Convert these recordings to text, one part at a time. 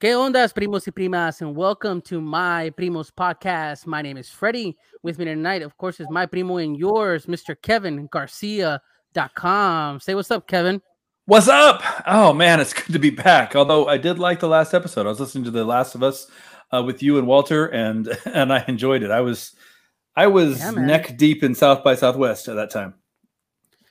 ¿Qué ondas, primos y primas? And welcome to my primos podcast. My name is Freddie. With me tonight, of course, is my primo and yours, Mr. Kevin Garcia.com. Say what's up, Kevin. What's up? Oh man, it's good to be back. Although I did like the last episode. I was listening to The Last of Us uh, with you and Walter, and and I enjoyed it. I was I was yeah, neck deep in South by Southwest at that time.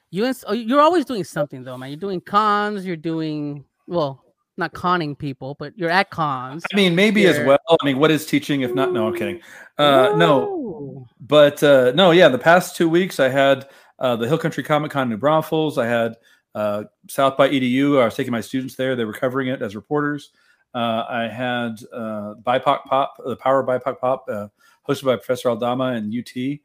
You oh, you're always doing something though, man. You're doing cons. You're doing well, not conning people, but you're at cons. I mean, maybe you're... as well. I mean, what is teaching if not? No, I'm kidding. Uh, no, but uh, no, yeah. The past two weeks, I had uh, the Hill Country Comic Con in New Braunfels. I had uh, South by EDU. I was taking my students there. They were covering it as reporters. Uh, I had uh, BIPOC Pop, the Power of BIPOC Pop, uh, hosted by Professor Aldama and UT.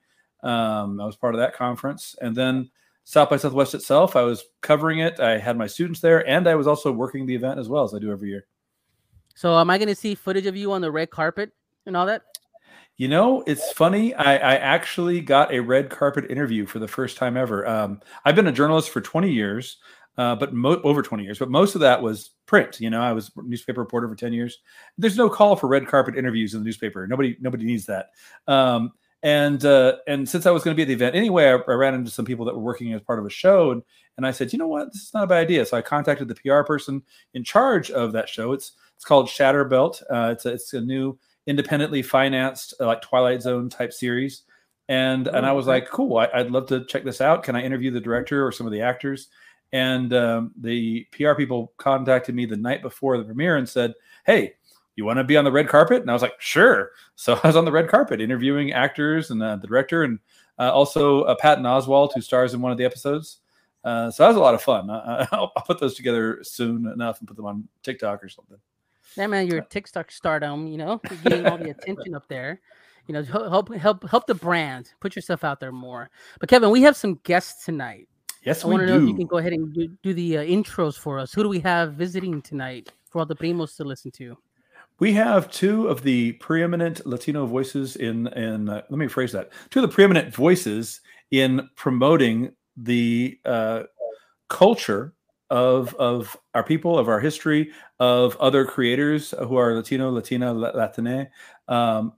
Um, I was part of that conference, and then South by Southwest itself. I was covering it. I had my students there, and I was also working the event as well as I do every year. So, am I going to see footage of you on the red carpet and all that? You know, it's funny. I, I actually got a red carpet interview for the first time ever. Um, I've been a journalist for 20 years, uh, but mo- over 20 years, but most of that was print. You know, I was newspaper reporter for 10 years. There's no call for red carpet interviews in the newspaper. Nobody, nobody needs that. Um, and uh, and since I was going to be at the event anyway, I, I, ran into some people that were working as part of a show, and and I said, you know what, this is not a bad idea. So I contacted the PR person in charge of that show. It's it's called Shatterbelt. Uh, it's a, it's a new independently financed uh, like Twilight Zone type series, and oh, and I was okay. like, cool, I, would love to check this out. Can I interview the director or some of the actors? And um, the PR people contacted me the night before the premiere and said, hey you want to be on the red carpet? And I was like, sure. So I was on the red carpet interviewing actors and uh, the director and uh, also uh, Patton Oswalt, who stars in one of the episodes. Uh, so that was a lot of fun. I, will put those together soon enough and put them on TikTok or something. Yeah, man, your TikTok stardom, you know, getting all the attention up there. You know, help help help the brand. Put yourself out there more. But Kevin, we have some guests tonight. Yes, I want to know if you can go ahead and do, do the uh, intros for us. Who do we have visiting tonight for all the primos to listen to? We have two of the preeminent Latino voices in in uh, let me phrase that. Two of the preeminent voices in promoting the uh, culture of of our people, of our history, of other creators who are Latino, Latina, Latine. Um,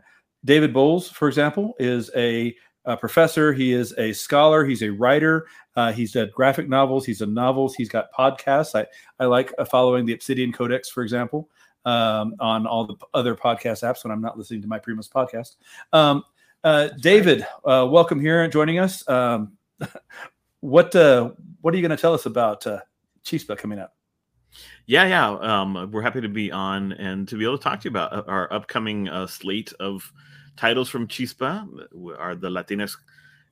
David Bowles, for example, is a, a, professor. He is a scholar. He's a writer. Uh, he's done graphic novels. He's done novels. He's got podcasts. I I like uh, following the Obsidian Codex, for example um, on all the other podcast apps when I'm not listening to my Primos podcast. Um, uh, David, uh, welcome here and joining us. Um, what uh, what are you going to tell us about uh, Chispa coming up? Yeah, yeah, um, we're happy to be on and to be able to talk to you about uh, our upcoming uh, slate of titles from Chispa, are the Latinx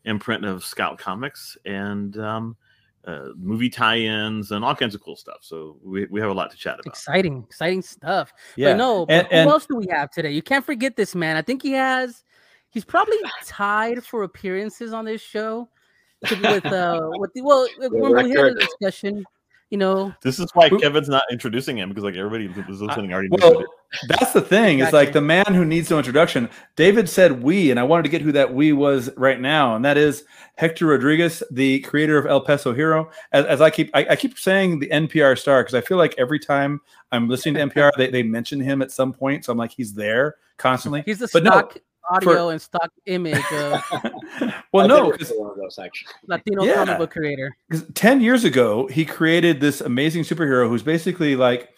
imprint of Scout Comics, and um, uh, movie tie-ins and all kinds of cool stuff. So we, we have a lot to chat about. Exciting, exciting stuff. Yeah. But no, but and, who and, else do we have today? You can't forget this man. I think he has. He's probably tied for appearances on this show with uh with the well when we had a discussion you know. This is why Kevin's not introducing him because like everybody who's listening already well. That's the thing. Exactly. It's like the man who needs no introduction. David said we, and I wanted to get who that we was right now, and that is Hector Rodriguez, the creator of El Peso Hero. As, as I keep I, I, keep saying the NPR star because I feel like every time I'm listening to NPR, they, they mention him at some point. So I'm like, he's there constantly. He's the but stock no, audio for... and stock image of well no one of those actually. Latino yeah. comic book creator. 10 years ago he created this amazing superhero who's basically like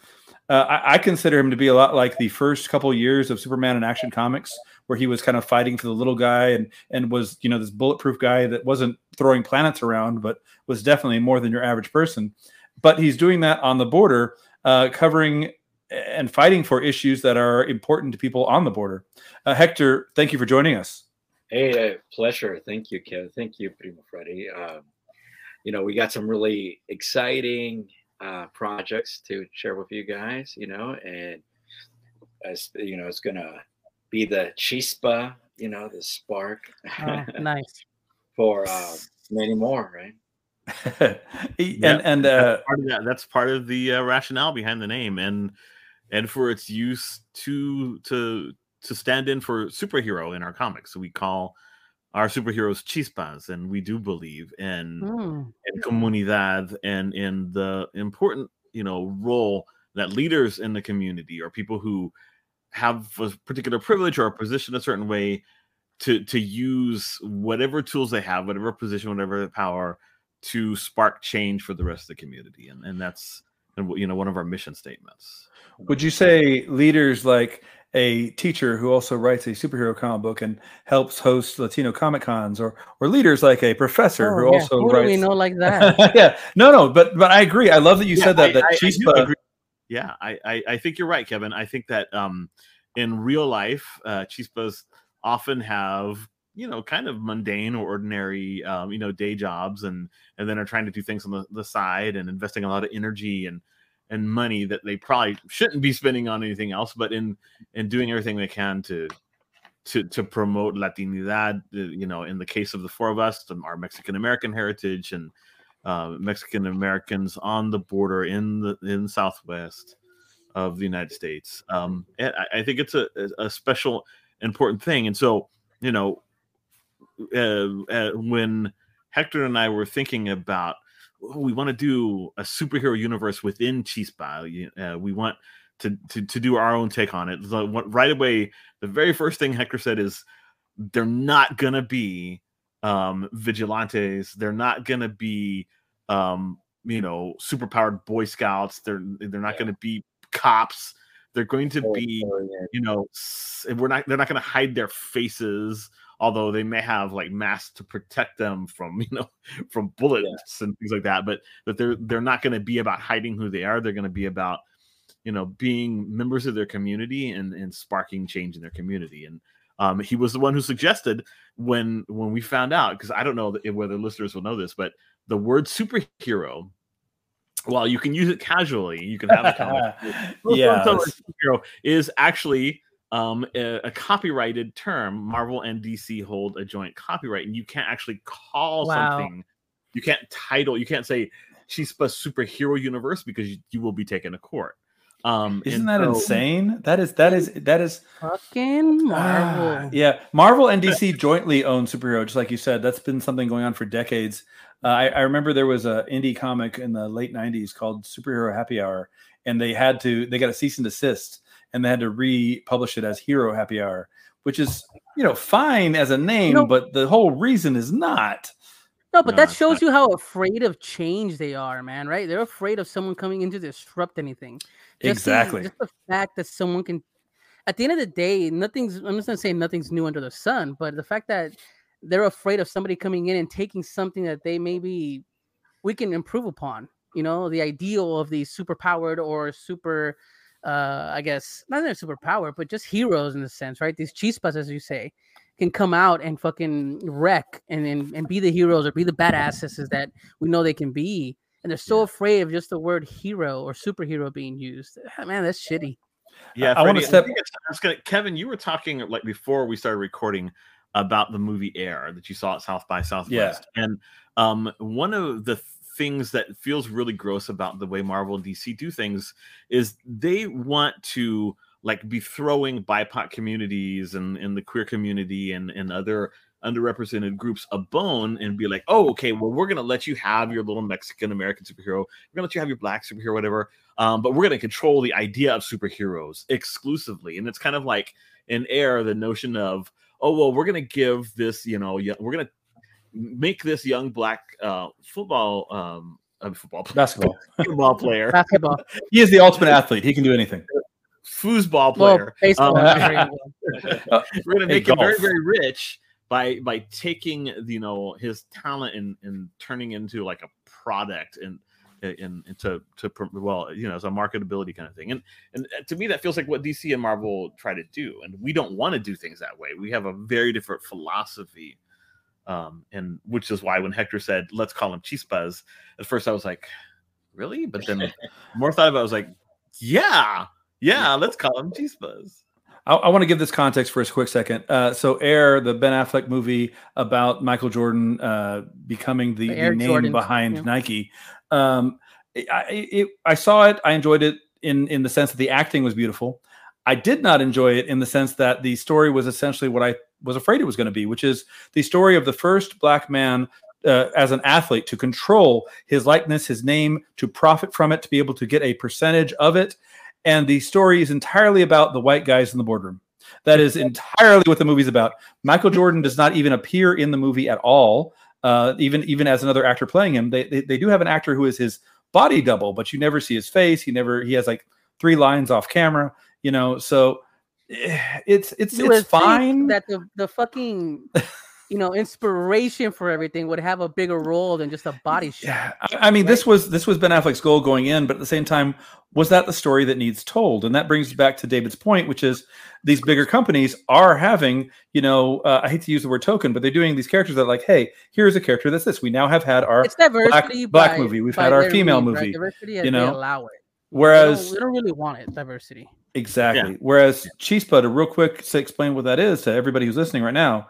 uh, I, I, consider him to be a lot like the first couple years of superman and action comics where he was kind of fighting for the little guy and and was you know this bulletproof guy that wasn't throwing planets around but was definitely more than your average person. But he's doing that on the border uh, covering and fighting for issues that are important to people on the border. Uh, Hector, thank you for joining us. Hey, uh, pleasure. Thank you, Kev. Thank you, Primo Freddy. Um, you know, we got some really exciting uh, projects to share with you guys. You know, and as you know, it's gonna be the chispa. You know, the spark. Oh, nice. for uh, many more, right? and yeah, and uh, that's part of, that. that's part of the uh, rationale behind the name and and for its use to to to stand in for superhero in our comics. So we call our superheroes chispas, and we do believe in mm. in comunidad and in the important you know role that leaders in the community or people who have a particular privilege or a position a certain way to to use whatever tools they have, whatever position, whatever power to spark change for the rest of the community, and and that's you know one of our mission statements. Would you say leaders like a teacher who also writes a superhero comic book and helps host Latino Comic Cons, or or leaders like a professor oh, who yeah. also who writes. Do we know like that? yeah, no, no, but but I agree. I love that you yeah, said that. I, that I, Chispa. I yeah, I, I, I think you're right, Kevin. I think that um, in real life, uh, chispas often have you know kind of mundane or ordinary um, you know day jobs and and then are trying to do things on the, the side and investing a lot of energy and and money that they probably shouldn't be spending on anything else but in in doing everything they can to to to promote latinidad uh, you know in the case of the four of us our mexican american heritage and uh, mexican americans on the border in the in southwest of the united states um and I, I think it's a, a special important thing. And so, you know, uh, uh, when Hector and I were thinking about, oh, we want to do a superhero universe within Chispa, uh, we want to, to to do our own take on it. So right away, the very first thing Hector said is, they're not gonna be um, vigilantes. They're not gonna be um, you know superpowered Boy Scouts. They're they're not yeah. gonna be cops they're going to be, you know, we're not. They're not going to hide their faces, although they may have like masks to protect them from, you know, from bullets yeah. and things like that. But but they're they're not going to be about hiding who they are. They're going to be about, you know, being members of their community and and sparking change in their community. And um, he was the one who suggested when when we found out because I don't know whether listeners will know this, but the word superhero well, you can use it casually. You can have a comic. yeah, superhero is actually um, a, a, copyrighted term. Marvel and DC hold a joint copyright, and you can't actually call wow. something. You can't title. You can't say Chispa Superhero Universe because you, you will be taken to court. Um, Isn't that so, insane? That is that is that is fucking Marvel. Uh, yeah, Marvel and DC jointly own superhero, just like you said. That's been something going on for decades. Uh, I, I, remember there was a indie comic in the late '90s called Superhero Happy Hour, and they had to they got a cease and desist, and they had to republish it as Hero Happy Hour, which is you know fine as a name, you know, but the whole reason is not. No, but no, that shows you how afraid of change they are, man. Right? They're afraid of someone coming in to disrupt anything. Just exactly. The, just the fact that someone can. At the end of the day, nothing's. I'm just gonna say nothing's new under the sun, but the fact that they're afraid of somebody coming in and taking something that they maybe we can improve upon. You know, the ideal of these super powered or super, uh, I guess not their superpower, but just heroes in the sense, right? These chispas, as you say, can come out and fucking wreck and, and and be the heroes or be the badasses that we know they can be. And they're so afraid of just the word hero or superhero being used. Ah, man, that's shitty. Yeah, I, I want to step. Kevin, you were talking like before we started recording about the movie Air that you saw at South by Southwest. Yeah. And um, one of the things that feels really gross about the way Marvel and DC do things is they want to like be throwing BIPOC communities and, and the queer community and, and other underrepresented groups a bone and be like, oh, okay, well, we're gonna let you have your little Mexican American superhero, we're gonna let you have your black superhero, whatever. Um, but we're gonna control the idea of superheroes exclusively. And it's kind of like in air the notion of oh well we're gonna give this you know we're gonna make this young black uh, football um uh, football basketball. Football player. Basketball. He is the ultimate athlete. He can do anything. Foosball player. well, um, we're gonna make hey, him very very rich by by taking you know his talent and and turning into like a product and in, to to well you know as a marketability kind of thing. And and uh, to me that feels like what dc and marvel try to do. And we don't want to do things that way. We have a very different philosophy um and which is why when hector said let's call him chispas at first i was like really but then more thought about it, i was like yeah yeah let's call him chispas I, I want to give this context for a quick second. Uh, so, Air, the Ben Affleck movie about Michael Jordan uh, becoming the, the, the name Jordan. behind yeah. Nike, um, I, it, I saw it. I enjoyed it in in the sense that the acting was beautiful. I did not enjoy it in the sense that the story was essentially what I was afraid it was going to be, which is the story of the first black man uh, as an athlete to control his likeness, his name, to profit from it, to be able to get a percentage of it. And the story is entirely about the white guys in the boardroom. That is entirely what the movie's about. Michael Jordan does not even appear in the movie at all. Uh, even even as another actor playing him, they, they they do have an actor who is his body double, but you never see his face. He never he has like three lines off camera, you know. So it's it's you it's fine that the the fucking you know inspiration for everything would have a bigger role than just a body shot. Yeah, I, I mean right? this was this was Ben Affleck's goal going in, but at the same time, was that the story that needs told? And that brings back to David's point, which is these bigger companies are having, you know, uh, I hate to use the word token, but they're doing these characters that like, hey, here's a character that's this. We now have had our black, black movie, we've had our female movie. Right? You know, allow it. Whereas we don't, don't, really want it diversity. Exactly. Yeah. Whereas Chispa, to real quick to explain what that is to everybody who's listening right now,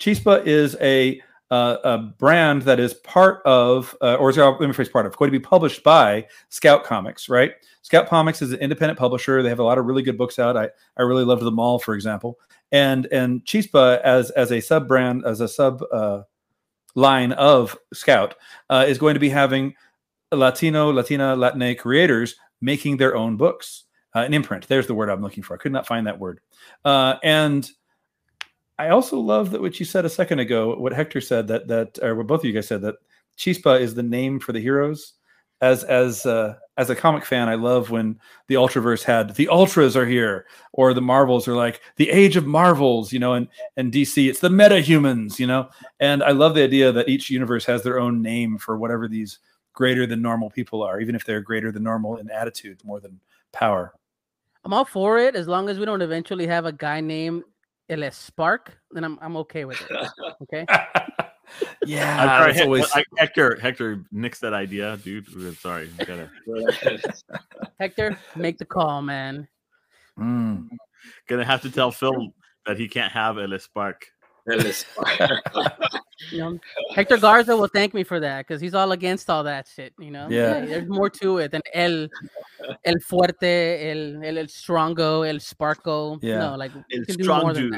Chispa is a uh, a brand that is part of, uh, or is, let me phrase part of, going to be published by Scout Comics, right? Scout Comics is an independent publisher. They have a lot of really good books out. I, I really loved The Mall, for example. And and Chispa as as a sub brand, as a sub uh, line of Scout, uh, is going to be having Latino, Latina, Latina creators making their own books. Uh, an imprint. There's the word I'm looking for. I could not find that word. Uh, and I also love that what you said a second ago, what Hector said that that or what both of you guys said that Chispa is the name for the heroes. As as uh, as a comic fan, I love when the Ultraverse had the Ultras are here, or the Marvels are like the Age of Marvels, you know, and and DC it's the Meta Humans, you know, and I love the idea that each universe has their own name for whatever these greater than normal people are, even if they're greater than normal in attitude more than power. I'm all for it as long as we don't eventually have a guy named El Spark, then I'm I'm okay with it. Okay. yeah, sorry, always... I, Hector Hector nixed that idea, dude. Sorry, gotta... Hector, make the call, man. Mm. Gonna have to tell Phil that he can't have El Spark. El Spark. you know, Hector Garza will thank me for that because he's all against all that shit. You know, yeah. There's more to it than El, El Fuerte, El El, el Strongo, El Sparko. Yeah, no, like El Strong Dude.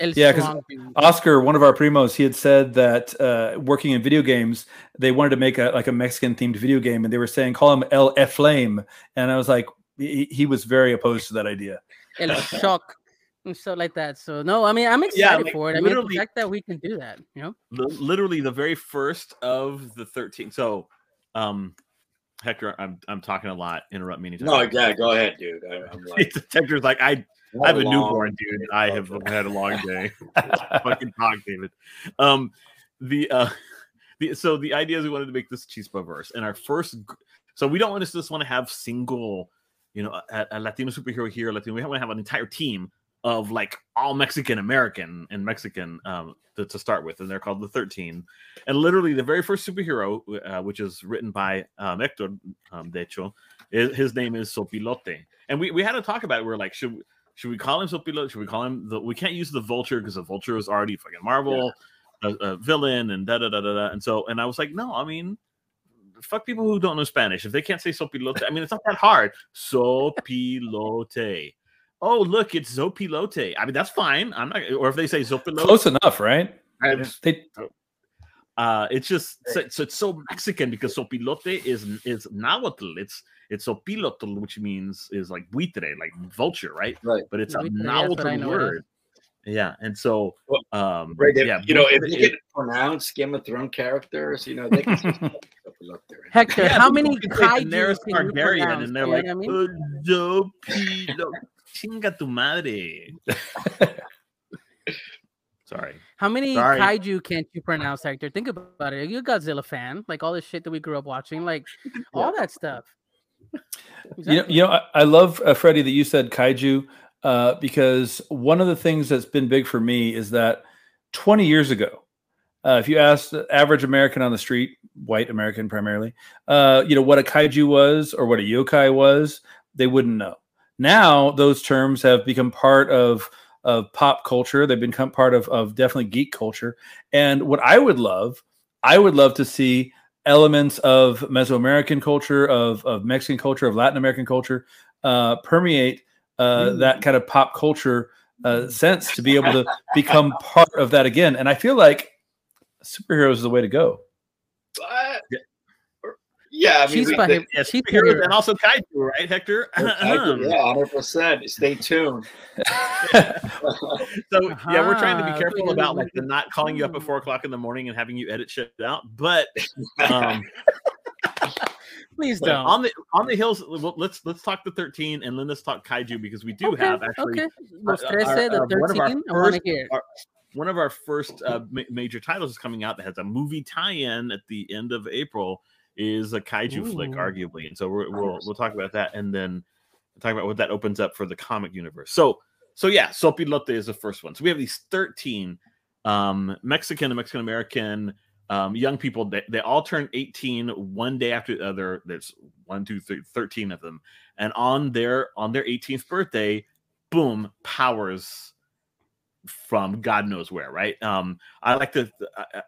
El yeah, because Oscar, one of our primos, he had said that uh, working in video games, they wanted to make a like a Mexican themed video game, and they were saying call him El Flame, and I was like, he, he was very opposed to that idea. El Shock and stuff like that. So no, I mean I'm excited yeah, like, for it. I mean the fact that we can do that, you know. Literally the very first of the 13. So um Hector, I'm I'm talking a lot. Interrupt me anytime. No, yeah, go ahead, dude. I, am like, Hector's like I I have a newborn, dude. I have had a long day. Fucking talk, David. Um, the uh, the so the idea is we wanted to make this chispa verse, and our first, so we don't want to just want to have single, you know, a, a Latino superhero here, Latino. We want to have an entire team of like all Mexican American and Mexican um, to, to, start with, and they're called the Thirteen. And literally, the very first superhero, uh, which is written by um, Hector, um, de hecho, is, his name is Sopilote. And we, we had to talk about it. We are like, should should we call him Sopilote? Should we call him the? We can't use the Vulture because the Vulture is already fucking Marvel, yeah. a, a, villain, and da da da da da. And so, and I was like, no, I mean. Fuck people who don't know Spanish. If they can't say sopilote, I mean, it's not that hard. Sopilote oh look, it's Zopilote. I mean, that's fine. I'm not, or if they say Zopilote, close enough, right? They, uh, it's just so, so, it's so Mexican because Zopilote is is nahuatl. It's it's sopilotl, which means is like buitre, like vulture, right? Right. But it's a nahuatl word. Yeah, and so um, right, yeah, you know, if you can pronounce Game of Thrones characters, you know, they can Hector, yeah, how many kaiju can Targaryen, and they're like, I mean? Chinga tu madre. Sorry. How many Sorry. kaiju can't you pronounce, Hector? Think about it. You're a Godzilla fan, like all the shit that we grew up watching, like all that stuff. Exactly. You know, you know, I, I love uh, Freddie that you said kaiju uh, because one of the things that's been big for me is that 20 years ago, uh, if you asked the average American on the street, white American primarily, uh, you know what a kaiju was or what a yokai was, they wouldn't know. Now those terms have become part of of pop culture. They've become part of of definitely geek culture. And what I would love, I would love to see elements of Mesoamerican culture, of of Mexican culture, of Latin American culture uh, permeate uh, mm. that kind of pop culture uh, sense to be able to become part of that again. And I feel like superheroes is the way to go. Yeah, I mean, we, the, yeah, superheroes and also kaiju, right, Hector? Kaiju, yeah, hundred percent. Stay tuned. so uh-huh. yeah, we're trying to be careful about like the not calling you up at four o'clock in the morning and having you edit shit out, but. Um, Please don't. On the on the hills, let's let's talk the 13 and then let's talk kaiju because we do okay, have actually okay. Los uh, our, the 13. First, one of our first uh, ma- major titles is coming out that has a movie tie-in at the end of April is a kaiju Ooh. flick, arguably, and so we will we'll talk about that, and then talk about what that opens up for the comic universe. So so yeah, Sopilote is the first one. So we have these thirteen um, Mexican and Mexican American um, young people. They, they all turn 18 one day after the other. There's one, two, three, 13 of them, and on their on their 18th birthday, boom, powers from God knows where, right? Um, I like to.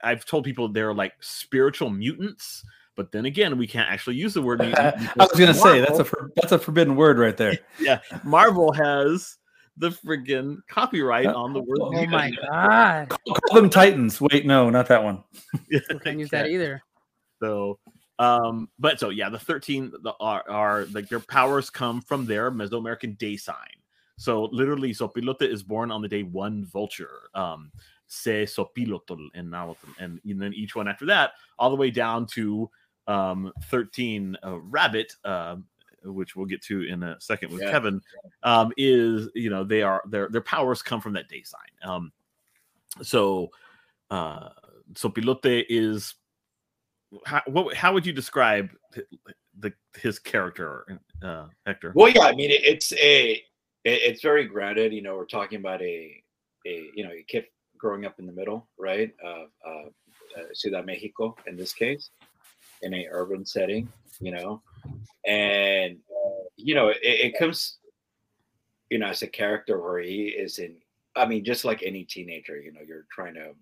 I, have told people they're like spiritual mutants but then again, we can't actually use the word. I was going to say that's a for, that's a forbidden word right there. yeah, Marvel has the friggin' copyright on the word. Oh my god! Call, call, them Titans. Wait, no, not that one. we can't use that either. So, um, but so yeah, the thirteen the, are are like their powers come from their Mesoamerican day sign. So literally, Sopilote is born on the day one vulture. Um, se sopilotl and now and, and then each one after that, all the way down to um, 13 uh, rabbit uh, which we'll get to in a second with yeah. kevin um, is you know they are their their powers come from that day sign. Um, so uh, so pilote is how, what, how would you describe the his character uh, hector? Well yeah i mean it's a it's very grounded you know we're talking about a a you know a kid growing up in the middle right of uh, uh, ciudad mexico in this case in a urban setting, you know, and you know it, it comes, you know, as a character where he is in. I mean, just like any teenager, you know, you're trying to,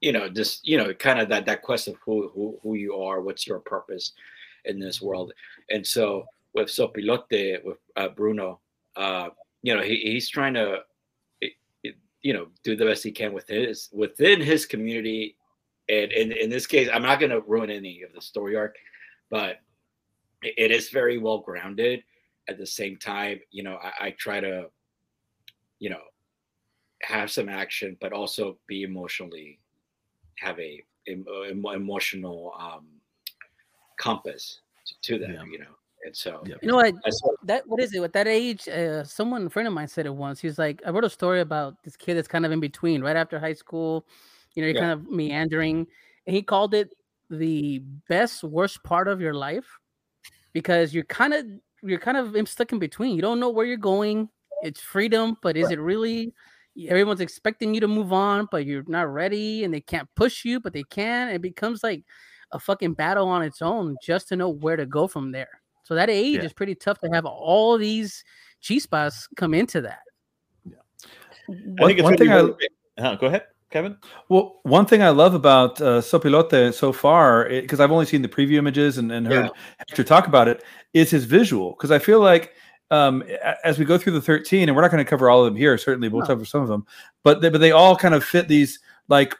you know, just you know, kind of that that quest of who who who you are, what's your purpose in this world, and so with Sopilote with uh, Bruno, uh, you know, he, he's trying to you know do the best he can with his within his community and in, in this case, I'm not going to ruin any of the story arc, but it is very well grounded. At the same time, you know, I, I try to, you know, have some action, but also be emotionally have a emotional um, compass to, that, yeah. you know. And so, you know what? That what is it? At that age, uh, someone a friend of mine said it once. He's like, I wrote a story about this kid that's kind of in between, right after high school you know, you're yeah. kind of meandering. And he called it the best worst part of your life because you're kind of you're kind of stuck in between. You don't know where you're going. It's freedom, but is it really? Everyone's expecting you to move on, but you're not ready, and they can't push you, but they can. It becomes like a fucking battle on its own just to know where to go from there. So that age yeah. is pretty tough to have all these chispas come into that. Yeah. I think one thing I, uh, go ahead. Kevin? Well, one thing I love about uh, Sopilote so far, because I've only seen the preview images and, and heard yeah. Hector talk about it, is his visual. Because I feel like um, as we go through the 13, and we're not going to cover all of them here, certainly we'll no. cover some of them, but they, but they all kind of fit these like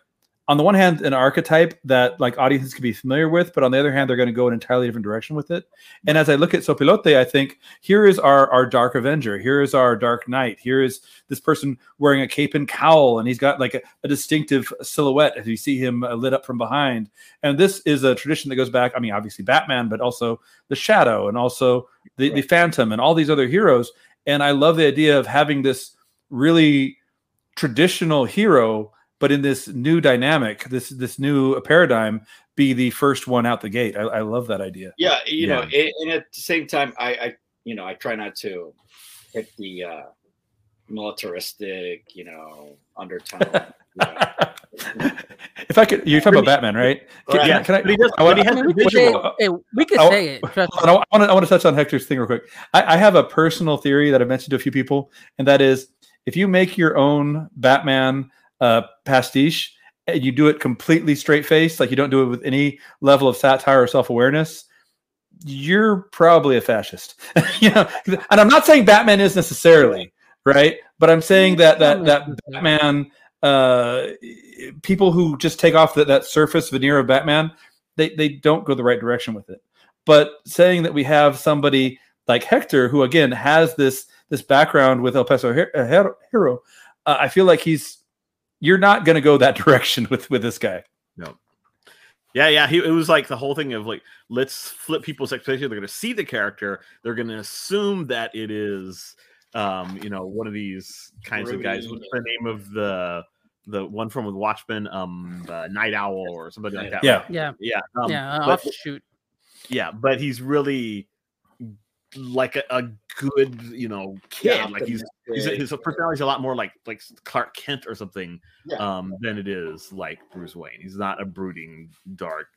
on the one hand an archetype that like audiences can be familiar with but on the other hand they're going to go an entirely different direction with it. And as i look at sopilote i think here is our our dark avenger here is our dark knight here is this person wearing a cape and cowl and he's got like a, a distinctive silhouette as you see him uh, lit up from behind. And this is a tradition that goes back i mean obviously batman but also the shadow and also the, the phantom and all these other heroes. And i love the idea of having this really traditional hero but in this new dynamic, this this new paradigm, be the first one out the gate. I, I love that idea. Yeah, you yeah. know, and at the same time, I, I, you know, I try not to hit the uh, militaristic, you know, undertone. if I could, you're talking about Batman, right? Can, yeah. Can I? He does, I, I, I, we, could say, hey, we could I, say it. I want to. I want to touch on Hector's thing real quick. I, I have a personal theory that I've mentioned to a few people, and that is, if you make your own Batman uh, pastiche and you do it completely straight faced, like you don't do it with any level of satire or self awareness, you're probably a fascist. you know, and I'm not saying Batman is necessarily right, but I'm saying that that that Batman uh, people who just take off that, that surface veneer of Batman, they, they don't go the right direction with it. But saying that we have somebody like Hector, who again has this this background with El Peso Hero, uh, I feel like he's you're not going to go that direction with with this guy. No. Yeah, yeah. He, it was like the whole thing of like, let's flip people's expectations. They're going to see the character. They're going to assume that it is, um, you know, one of these kinds of guys. What's the name of the the one from with Watchmen, um, uh, Night Owl or somebody like that? Yeah, right? yeah, yeah, um, yeah. But, offshoot. Yeah, but he's really like a, a good, you know, kid. Yeah, like he's, he's his personality is a lot more like like Clark Kent or something yeah. um, than it is like Bruce Wayne. He's not a brooding, dark.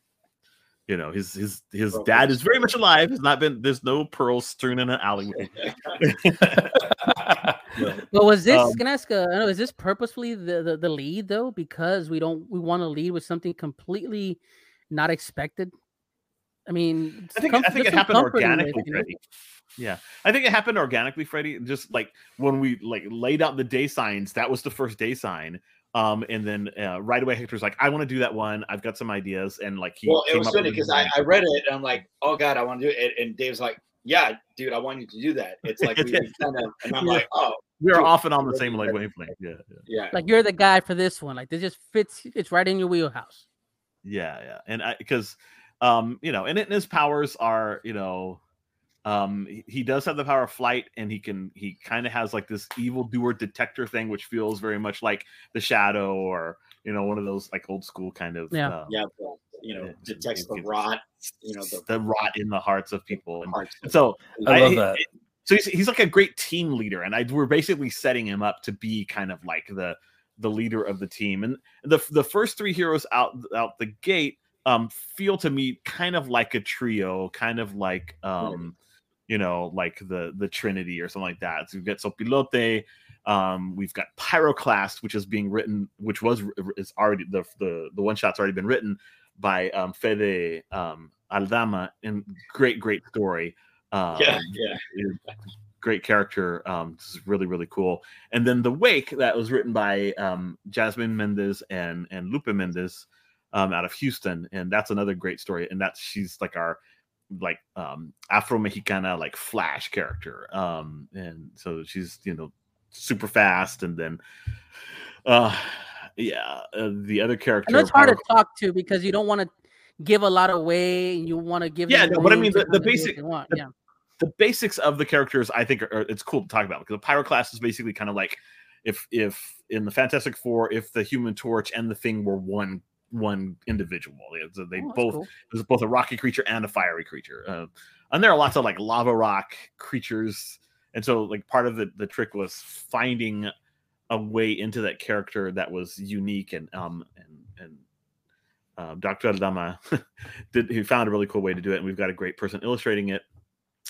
You know, his his his dad is very much alive. Has not been. There's no pearls strewn in an alleyway. well, was this? Um, can I ask? Uh, I know, is this purposefully the, the the lead though? Because we don't we want to lead with something completely not expected. I mean, I think, I think it happened organically, Freddie. Yeah, I think it happened organically, Freddie. Just like when we like laid out the day signs, that was the first day sign. Um, and then uh, right away, Hector's like, "I want to do that one. I've got some ideas." And like, he well, it was funny because I, I read it and I'm like, "Oh God, I want to do it." And Dave's like, "Yeah, dude, I want you to do that." It's like we kind of, and I'm like, "Oh." We are often on the same like wavelength. Yeah, yeah, yeah. Like you're the guy for this one. Like this just fits. It's right in your wheelhouse. Yeah, yeah, and I because um, you know, and, it, and his powers are, you know, um, he, he does have the power of flight, and he can he kind of has like this evil doer detector thing, which feels very much like the Shadow or you know one of those like old school kind of yeah uh, yeah you know detects the rot you know the, the rot in the hearts of people and, and so I love I, that. so he's, he's like a great team leader, and I we're basically setting him up to be kind of like the the leader of the team. And the the first three heroes out out the gate um, feel to me kind of like a trio, kind of like um, you know, like the the Trinity or something like that. So we've got Sopilote, um, we've got Pyroclast, which is being written, which was is already the the the one shot's already been written by um, Fede um, Aldama, and great great story. Um, yeah, yeah. Great character, um, this is really really cool. And then the Wake that was written by um, Jasmine Mendez and and Lupe Mendez, um, out of Houston, and that's another great story. And that's she's like our like um Afro Mexicana like Flash character, um, and so she's you know super fast, and then uh yeah, uh, the other character. And it's hard to talk to because you don't want to give a lot away. And you want to give yeah, no, but I mean the, the basic the, yeah. the basics of the characters I think are, are, it's cool to talk about because the Pyroclast is basically kind of like if if in the Fantastic Four if the Human Torch and the Thing were one one individual. They oh, both cool. there's both a rocky creature and a fiery creature. Uh, and there are lots of like lava rock creatures, and so like part of the the trick was finding a way into that character that was unique and um and and uh, Dr. Aldama did he found a really cool way to do it, and we've got a great person illustrating it.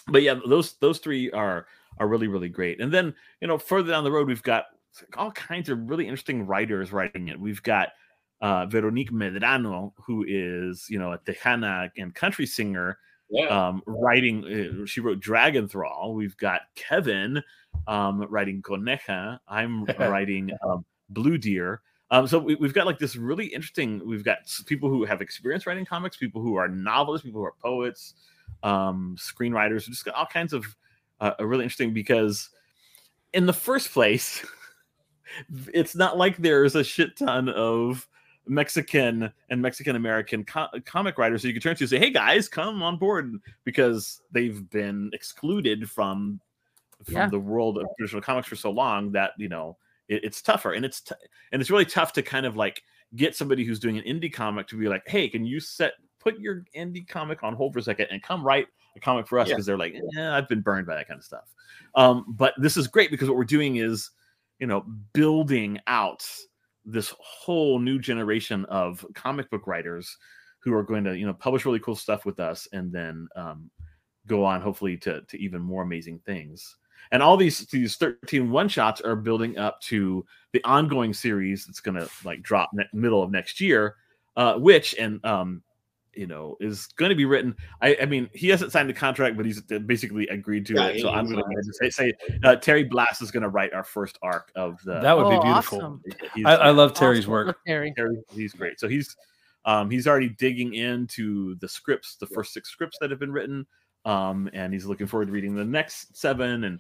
But yeah, those those three are are really really great. And then you know further down the road, we've got all kinds of really interesting writers writing it. We've got uh, Veronique Medrano, who is you know a Tejana and country singer, yeah. um, writing. Uh, she wrote Dragon Thrall. We've got Kevin um, writing Coneja. I'm writing um, Blue Deer. Um, so we, have got like this really interesting. We've got people who have experience writing comics, people who are novelists, people who are poets, um, screenwriters. Just got all kinds of uh, really interesting because in the first place. it's not like there's a shit ton of Mexican and Mexican American co- comic writers so you can turn to and say, "Hey guys, come on board," because they've been excluded from from yeah. the world of traditional comics for so long that you know it, it's tougher, and it's t- and it's really tough to kind of like get somebody who's doing an indie comic to be like, "Hey, can you set put your indie comic on hold for a second and come write a comic for us?" Because yeah. they're like, "Yeah, I've been burned by that kind of stuff." Um, but this is great because what we're doing is, you know, building out this whole new generation of comic book writers who are going to you know publish really cool stuff with us and then um, go on hopefully to to even more amazing things. And all these these 13 one shots are building up to the ongoing series that's going to like drop ne- middle of next year uh, which and um, you know, is going to be written. I, I, mean, he hasn't signed the contract, but he's basically agreed to yeah, it. So I'm going to say, say uh, Terry Blas is going to write our first arc of the. That would oh, be beautiful. Awesome. I, I, love Terry's awesome. work. Terry. Terry, he's great. So he's um, he's already digging into the scripts, the first six scripts that have been written, um, and he's looking forward to reading the next seven. And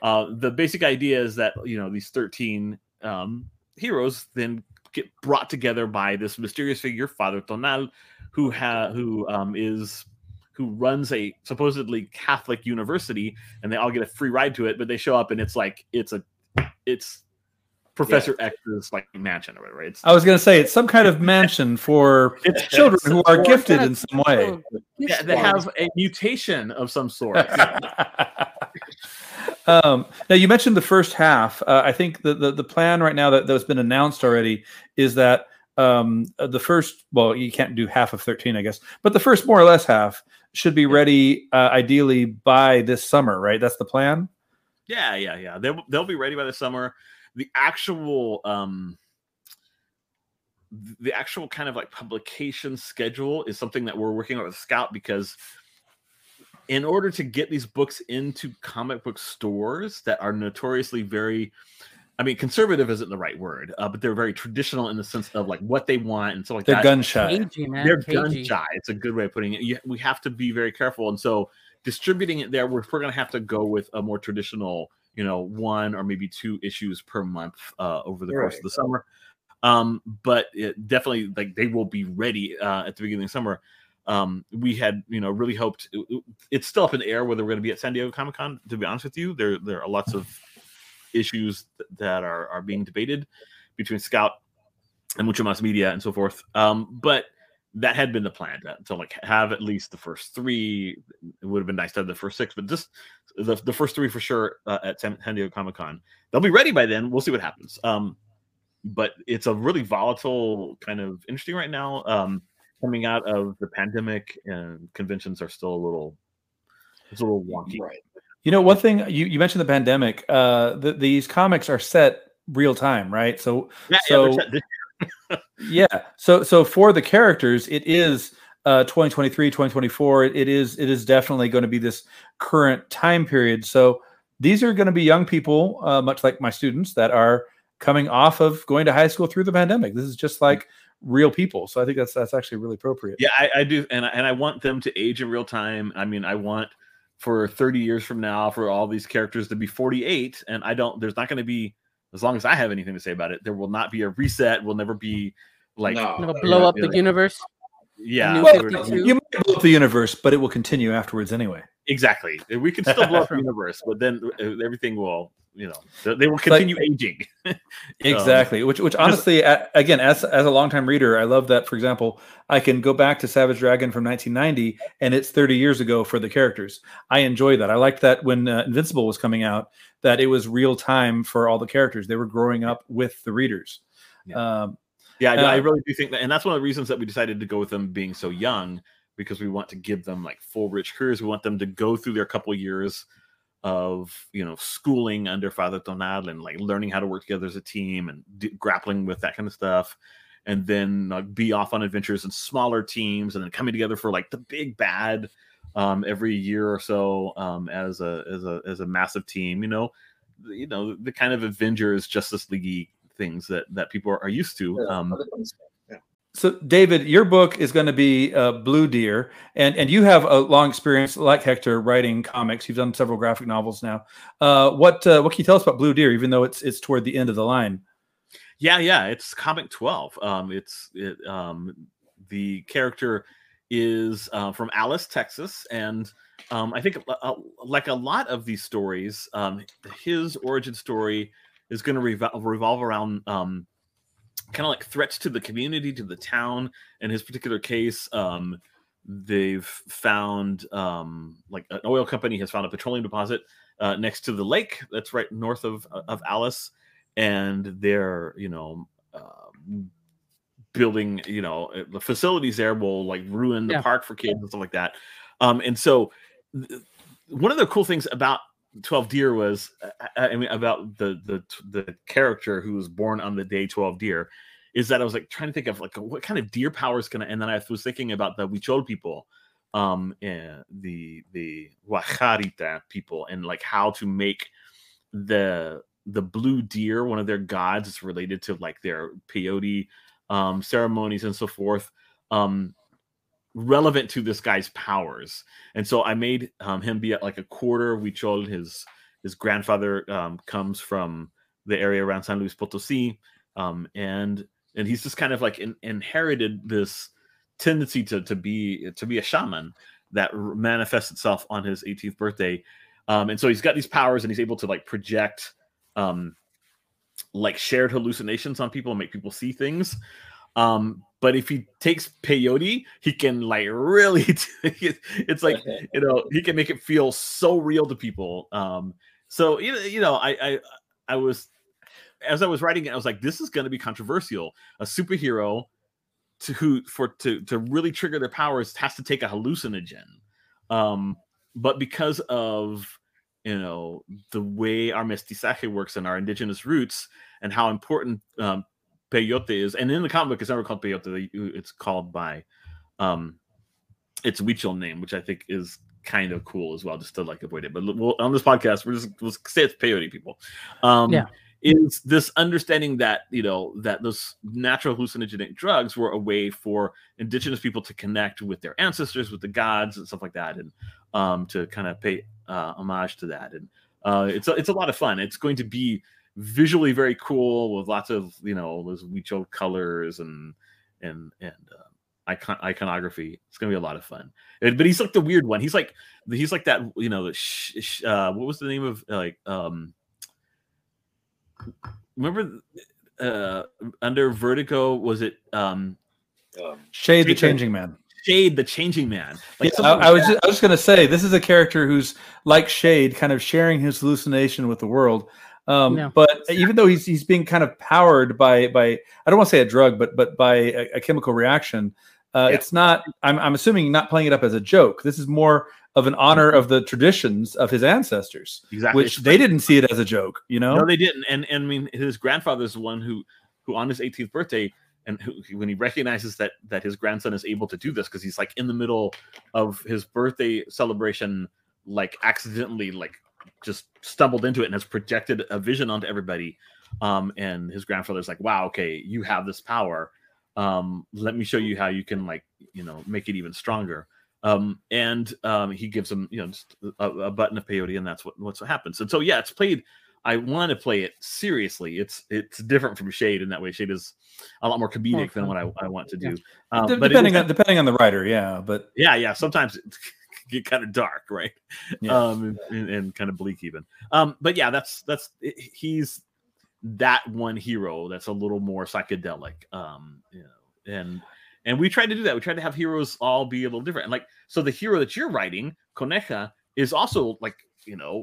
uh, the basic idea is that you know these thirteen um, heroes then get brought together by this mysterious figure, Father Tonal, who ha- who um, is who runs a supposedly Catholic university, and they all get a free ride to it. But they show up, and it's like it's a it's Professor yeah. X's like mansion or whatever. It's, I was going to say it's some kind of mansion for it's, children who are gifted in some way. Yeah, they have a mutation of some sort. um, now you mentioned the first half. Uh, I think the, the, the plan right now that that's been announced already is that um, the first well you can't do half of 13 I guess, but the first more or less half should be ready uh, ideally by this summer, right? That's the plan. Yeah, yeah, yeah. They'll they'll be ready by the summer the actual um the actual kind of like publication schedule is something that we're working on with Scout because in order to get these books into comic book stores that are notoriously very I mean, conservative isn't the right word, uh, but they're very traditional in the sense of like what they want and so like they're that. gun shy. Cagey, they're gun shy. It's a good way of putting it. You, we have to be very careful, and so distributing it there, we're, we're going to have to go with a more traditional you know one or maybe two issues per month uh, over the right. course of the summer um, but it definitely like they will be ready uh, at the beginning of summer um, we had you know really hoped it, it's still up in the air whether we're going to be at san diego comic-con to be honest with you there there are lots of issues that are are being debated between scout and mucho mas media and so forth um, but that had been the plan to, to, like have at least the first three. It would have been nice to have the first six, but just the, the first three for sure uh, at San, Diego Comic Con. They'll be ready by then. We'll see what happens. Um, but it's a really volatile kind of interesting right now. Um, coming out of the pandemic and conventions are still a little, it's a little wonky. Right. You know, one thing you, you mentioned the pandemic. Uh, the, these comics are set real time, right? So, yeah, so yeah, yeah. So so for the characters, it is uh 2023, 2024. It, it is it is definitely going to be this current time period. So these are going to be young people, uh, much like my students, that are coming off of going to high school through the pandemic. This is just like real people. So I think that's that's actually really appropriate. Yeah, I, I do, and I, and I want them to age in real time. I mean, I want for 30 years from now for all these characters to be 48, and I don't. There's not going to be as long as I have anything to say about it, there will not be a reset. Will never be like no. blow up the universe. Yeah, well, you might blow up the universe, but it will continue afterwards anyway. Exactly. We can still blow up the universe, but then uh, everything will, you know, they will continue like, aging. exactly. Um, which, which honestly, again, as as a longtime reader, I love that. For example, I can go back to Savage Dragon from 1990, and it's 30 years ago for the characters. I enjoy that. I liked that when uh, Invincible was coming out that it was real time for all the characters. They were growing up with the readers. Yeah, um, yeah uh, I really do think that, and that's one of the reasons that we decided to go with them being so young because we want to give them like full rich careers. We want them to go through their couple years of you know schooling under Father Tonal and like learning how to work together as a team and d- grappling with that kind of stuff. And then uh, be off on adventures in smaller teams, and then coming together for like the big bad um, every year or so um, as a as a as a massive team. You know, you know the kind of Avengers, Justice League things that that people are, used to. Um, so, David, your book is going to be uh, Blue Deer, and and you have a long experience, like Hector, writing comics. You've done several graphic novels now. Uh, what uh, what can you tell us about Blue Deer? Even though it's it's toward the end of the line. Yeah, yeah, it's comic twelve. Um, it's it um, the character is uh, from Alice, Texas, and um, I think uh, uh, like a lot of these stories, um, his origin story is going to revol- revolve around um, kind of like threats to the community, to the town. In his particular case, um, they've found um, like an oil company has found a petroleum deposit uh, next to the lake that's right north of of Alice, and they're you know uh, building, you know, uh, the facilities there will like ruin the yeah. park for kids and stuff like that. Um, and so th- one of the cool things about 12 deer was I mean about the the the character who was born on the day 12 deer is that I was like trying to think of like what kind of deer powers can I, and then I was thinking about the Huichol people, um, and the the Wixárika people, and like how to make the the blue deer one of their gods. It's related to like their peyote um, ceremonies and so forth. Um, relevant to this guy's powers. And so I made um, him be at like a quarter Huichol. His his grandfather um, comes from the area around San Luis Potosi, um, and and he's just kind of like in, inherited this tendency to to be to be a shaman that manifests itself on his 18th birthday. Um, and so he's got these powers, and he's able to like project um, like shared hallucinations on people and make people see things. Um, but if he takes peyote, he can like really. it's like you know he can make it feel so real to people. Um, so you know, you know, I I I was as I was writing it, I was like, this is going to be controversial. A superhero to who for to to really trigger their powers has to take a hallucinogen. Um, but because of you know the way our mestizaje works and our indigenous roots and how important um, peyote is, and in the comic book it's never called peyote; it's called by um, its Huichol name, which I think is kind of cool as well, just to like avoid it. But we'll, on this podcast, we're just we'll say it's peyote people. Um, yeah is this understanding that you know that those natural hallucinogenic drugs were a way for indigenous people to connect with their ancestors with the gods and stuff like that and um, to kind of pay uh, homage to that and uh, it's a, it's a lot of fun it's going to be visually very cool with lots of you know those Huichol colors and and and uh, icon iconography. It's gonna be a lot of fun. But he's like the weird one. He's like he's like that. You know, the sh- sh- uh, what was the name of like um remember uh under Vertigo was it um, um Shade the Changing Man. Shade the Changing Man. Like yeah, I, I, was just, I was just gonna say this is a character who's like Shade, kind of sharing his hallucination with the world. Um, yeah. But even though he's he's being kind of powered by by I don't want to say a drug, but but by a, a chemical reaction, uh, yeah. it's not. I'm I'm assuming not playing it up as a joke. This is more of an honor of the traditions of his ancestors, exactly. which they didn't see it as a joke. You know, no, they didn't. And, and I mean, his grandfather's the one who, who on his 18th birthday, and who, when he recognizes that that his grandson is able to do this because he's like in the middle of his birthday celebration, like accidentally, like just stumbled into it and has projected a vision onto everybody. Um, and his grandfather's like, "Wow, okay, you have this power. Um, let me show you how you can like, you know, make it even stronger." um, and um, he gives him you know just a, a, button of peyote, and that's what what's what happens. And so yeah, it's played. I want to play it seriously. It's it's different from Shade in that way. Shade is a lot more comedic than what I, I want to do. Yeah. Um, depending on depending on the writer, yeah. But yeah, yeah. Sometimes get kind of dark, right? Yeah. Um, and, and, kind of bleak even. Um, but yeah, that's that's he's that one hero that's a little more psychedelic. Um, you know, and and we tried to do that. We tried to have heroes all be a little different. And like, so the hero that you're writing, Coneja, is also like, you know,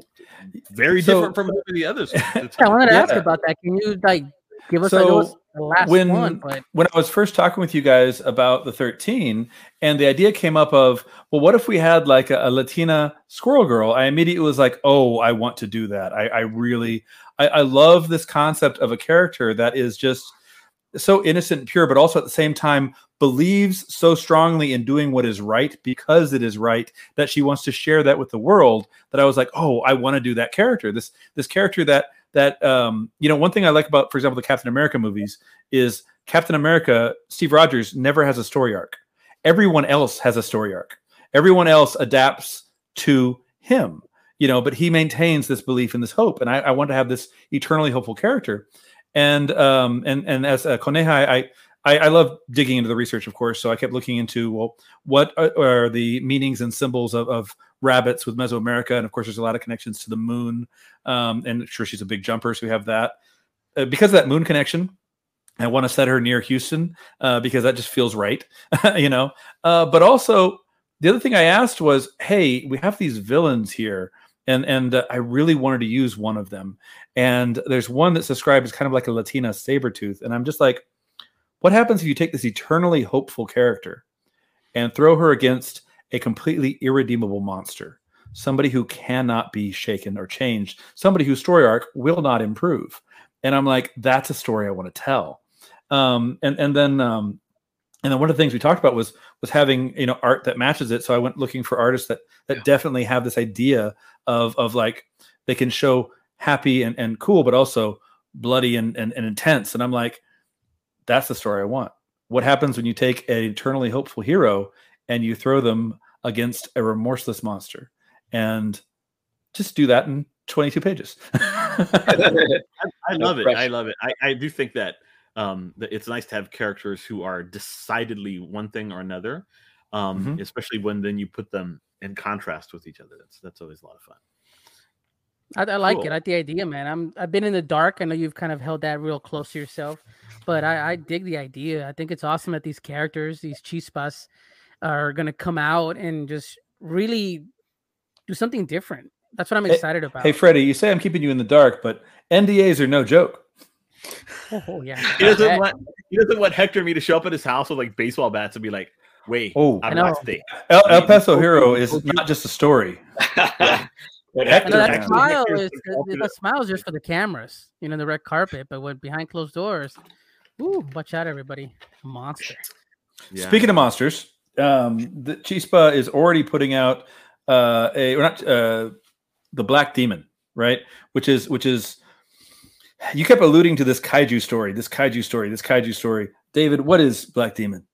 very so, different from the others. yeah, I wanted to yeah. ask about that. Can you like give us so, like, the last when, one? But... When I was first talking with you guys about the 13, and the idea came up of, well, what if we had like a, a Latina squirrel girl? I immediately was like, oh, I want to do that. I, I really, I, I love this concept of a character that is just so innocent and pure, but also at the same time believes so strongly in doing what is right because it is right that she wants to share that with the world that I was like, oh, I want to do that character. This this character that that um, you know, one thing I like about, for example, the Captain America movies is Captain America, Steve Rogers never has a story arc. Everyone else has a story arc. Everyone else adapts to him, you know, but he maintains this belief and this hope. And I, I want to have this eternally hopeful character. And um, and and as a Coneja, I I, I, love digging into the research, of course. So I kept looking into well, what are, the meanings and symbols of, of, rabbits with Mesoamerica, and of course, there's a lot of connections to the moon. Um, and sure, she's a big jumper, so we have that. Uh, because of that moon connection, I want to set her near Houston uh, because that just feels right, you know. Uh, but also, the other thing I asked was, hey, we have these villains here and and uh, I really wanted to use one of them. And there's one that's described as kind of like a Latina saber tooth, and I'm just like, what happens if you take this eternally hopeful character and throw her against a completely irredeemable monster, somebody who cannot be shaken or changed, somebody whose story arc will not improve? And I'm like, that's a story I want to tell. Um, and and then um, and then one of the things we talked about was was having you know art that matches it. So I went looking for artists that that yeah. definitely have this idea of of like they can show happy and, and cool, but also bloody and, and, and intense. And I'm like, that's the story I want. What happens when you take an eternally hopeful hero and you throw them against a remorseless monster? And just do that in 22 pages. I, I, love it. I love it. I, I do think that um, it's nice to have characters who are decidedly one thing or another, um, mm-hmm. especially when then you put them in contrast with each other. That's that's always a lot of fun. I, I like cool. it. I like the idea, man. I'm I've been in the dark. I know you've kind of held that real close to yourself, but I, I dig the idea. I think it's awesome that these characters, these cheese chispas, are gonna come out and just really do something different. That's what I'm excited hey, about. Hey, Freddie, you say I'm keeping you in the dark, but NDAs are no joke. Oh, oh yeah. he doesn't want he doesn't want Hector me to show up at his house with like baseball bats and be like, "Wait, oh, I'm not know. El, El Peso Hero is not just a story. But Hector, that smile is the smile is just for the cameras, you know, the red carpet. But when behind closed doors, ooh, watch out, everybody! monster. Yeah. Speaking of monsters, um, the Chispa is already putting out uh, a or not uh, the Black Demon, right? Which is which is you kept alluding to this kaiju story, this kaiju story, this kaiju story. David, what is Black Demon?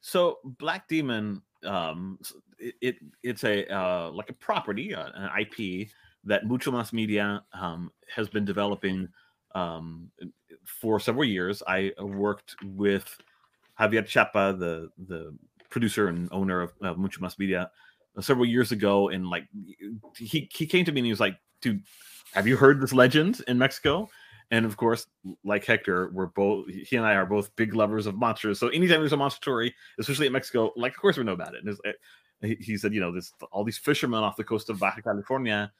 So Black Demon um, it, it it's a uh, like a property, uh, an IP that Mucho Mas Media um, has been developing um, for several years. I worked with Javier Chapa, the the producer and owner of uh, Mucho Mas Media, several years ago, and like he he came to me and he was like, "Dude, have you heard this legend in Mexico?" And of course, like Hector, we're both he and I are both big lovers of monsters. So anytime there's a monster story, especially in Mexico, like of course we know about it. And he, he said, you know, this all these fishermen off the coast of Baja California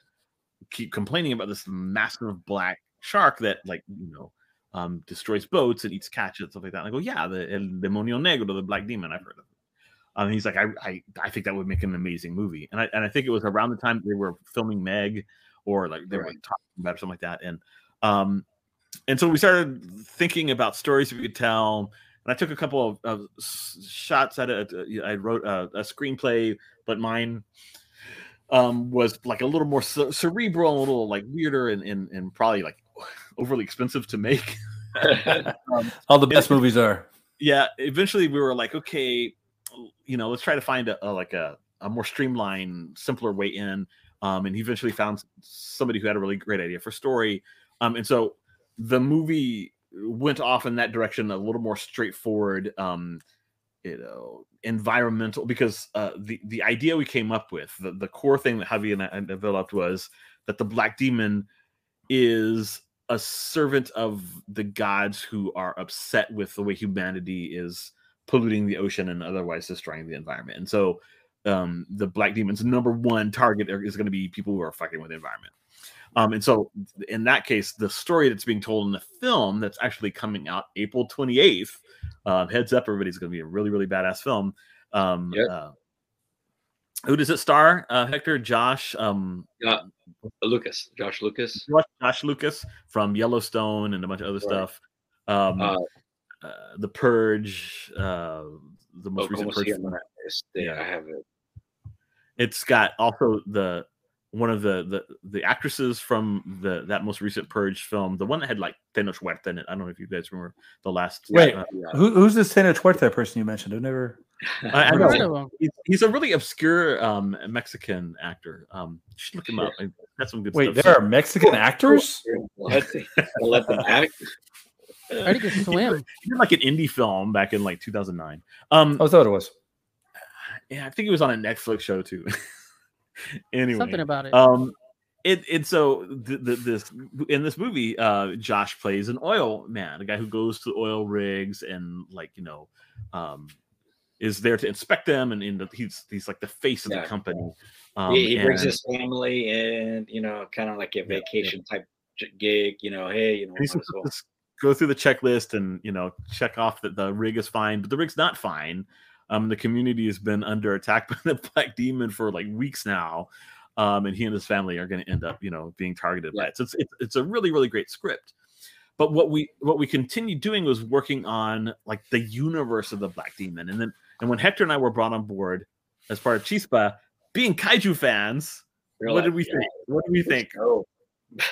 keep complaining about this massive black shark that, like, you know, um, destroys boats and eats catch and stuff like that. And I go, yeah, the El Demonio Negro, the Black Demon, I've heard of. Um, he's like, I, I, I think that would make an amazing movie. And I, and I think it was around the time they were filming Meg, or like they right. were like talking about something like that. And um, and so we started thinking about stories we could tell and I took a couple of, of shots at it. Uh, I wrote a, a screenplay, but mine um, was like a little more cerebral, a little like weirder, and, and, and probably like overly expensive to make. um, All the best movies are. Yeah. Eventually, we were like, okay, you know, let's try to find a, a like a, a more streamlined, simpler way in. Um, and he eventually found somebody who had a really great idea for story. Um, and so the movie went off in that direction a little more straightforward um you know environmental because uh the the idea we came up with the, the core thing that javi and i developed was that the black demon is a servant of the gods who are upset with the way humanity is polluting the ocean and otherwise destroying the environment and so um the black demon's number one target is going to be people who are fucking with the environment um, and so, in that case, the story that's being told in the film that's actually coming out April 28th, uh, heads up, everybody's going to be a really, really badass film. Um, yep. uh, who does it star? Uh, Hector, Josh, um, uh, Lucas, Josh Lucas, Josh, Josh, Lucas from Yellowstone and a bunch of other right. stuff. Um, uh, uh, the Purge, uh, the most oh, recent Purge. Yeah, I have it. It's got also the one of the the the actresses from the that most recent Purge film, the one that had like Tenoch Huerta in it. I don't know if you guys remember the last. Wait, uh, Who, who's this Tenoch Huerta person you mentioned? I've never. I, I know. He's, he's, a really obscure um, Mexican actor. Um, you should look him up. That's some good Wait, stuff. there are Mexican actors. Let, let them act. I can swim. He did like an indie film back in like 2009. Um, oh, is that it was? Yeah, I think it was on a Netflix show too. anyway, something about it. Um, it and so the, the, this in this movie, uh, Josh plays an oil man, a guy who goes to oil rigs and like you know, um, is there to inspect them, and, and he's he's like the face of yeah. the company. Um, he, he and, brings his family and you know, kind of like a vacation yeah, yeah. type gig. You know, hey, you know, well. Go through the checklist and you know check off that the rig is fine, but the rig's not fine. Um, the community has been under attack by the Black Demon for like weeks now, um, and he and his family are going to end up, you know, being targeted yeah. by it. So it's, it's, it's a really really great script. but what we what we continued doing was working on like the universe of the Black Demon, and then and when Hector and I were brought on board as part of Chispa, being kaiju fans, what like, did we yeah, think? What do we think?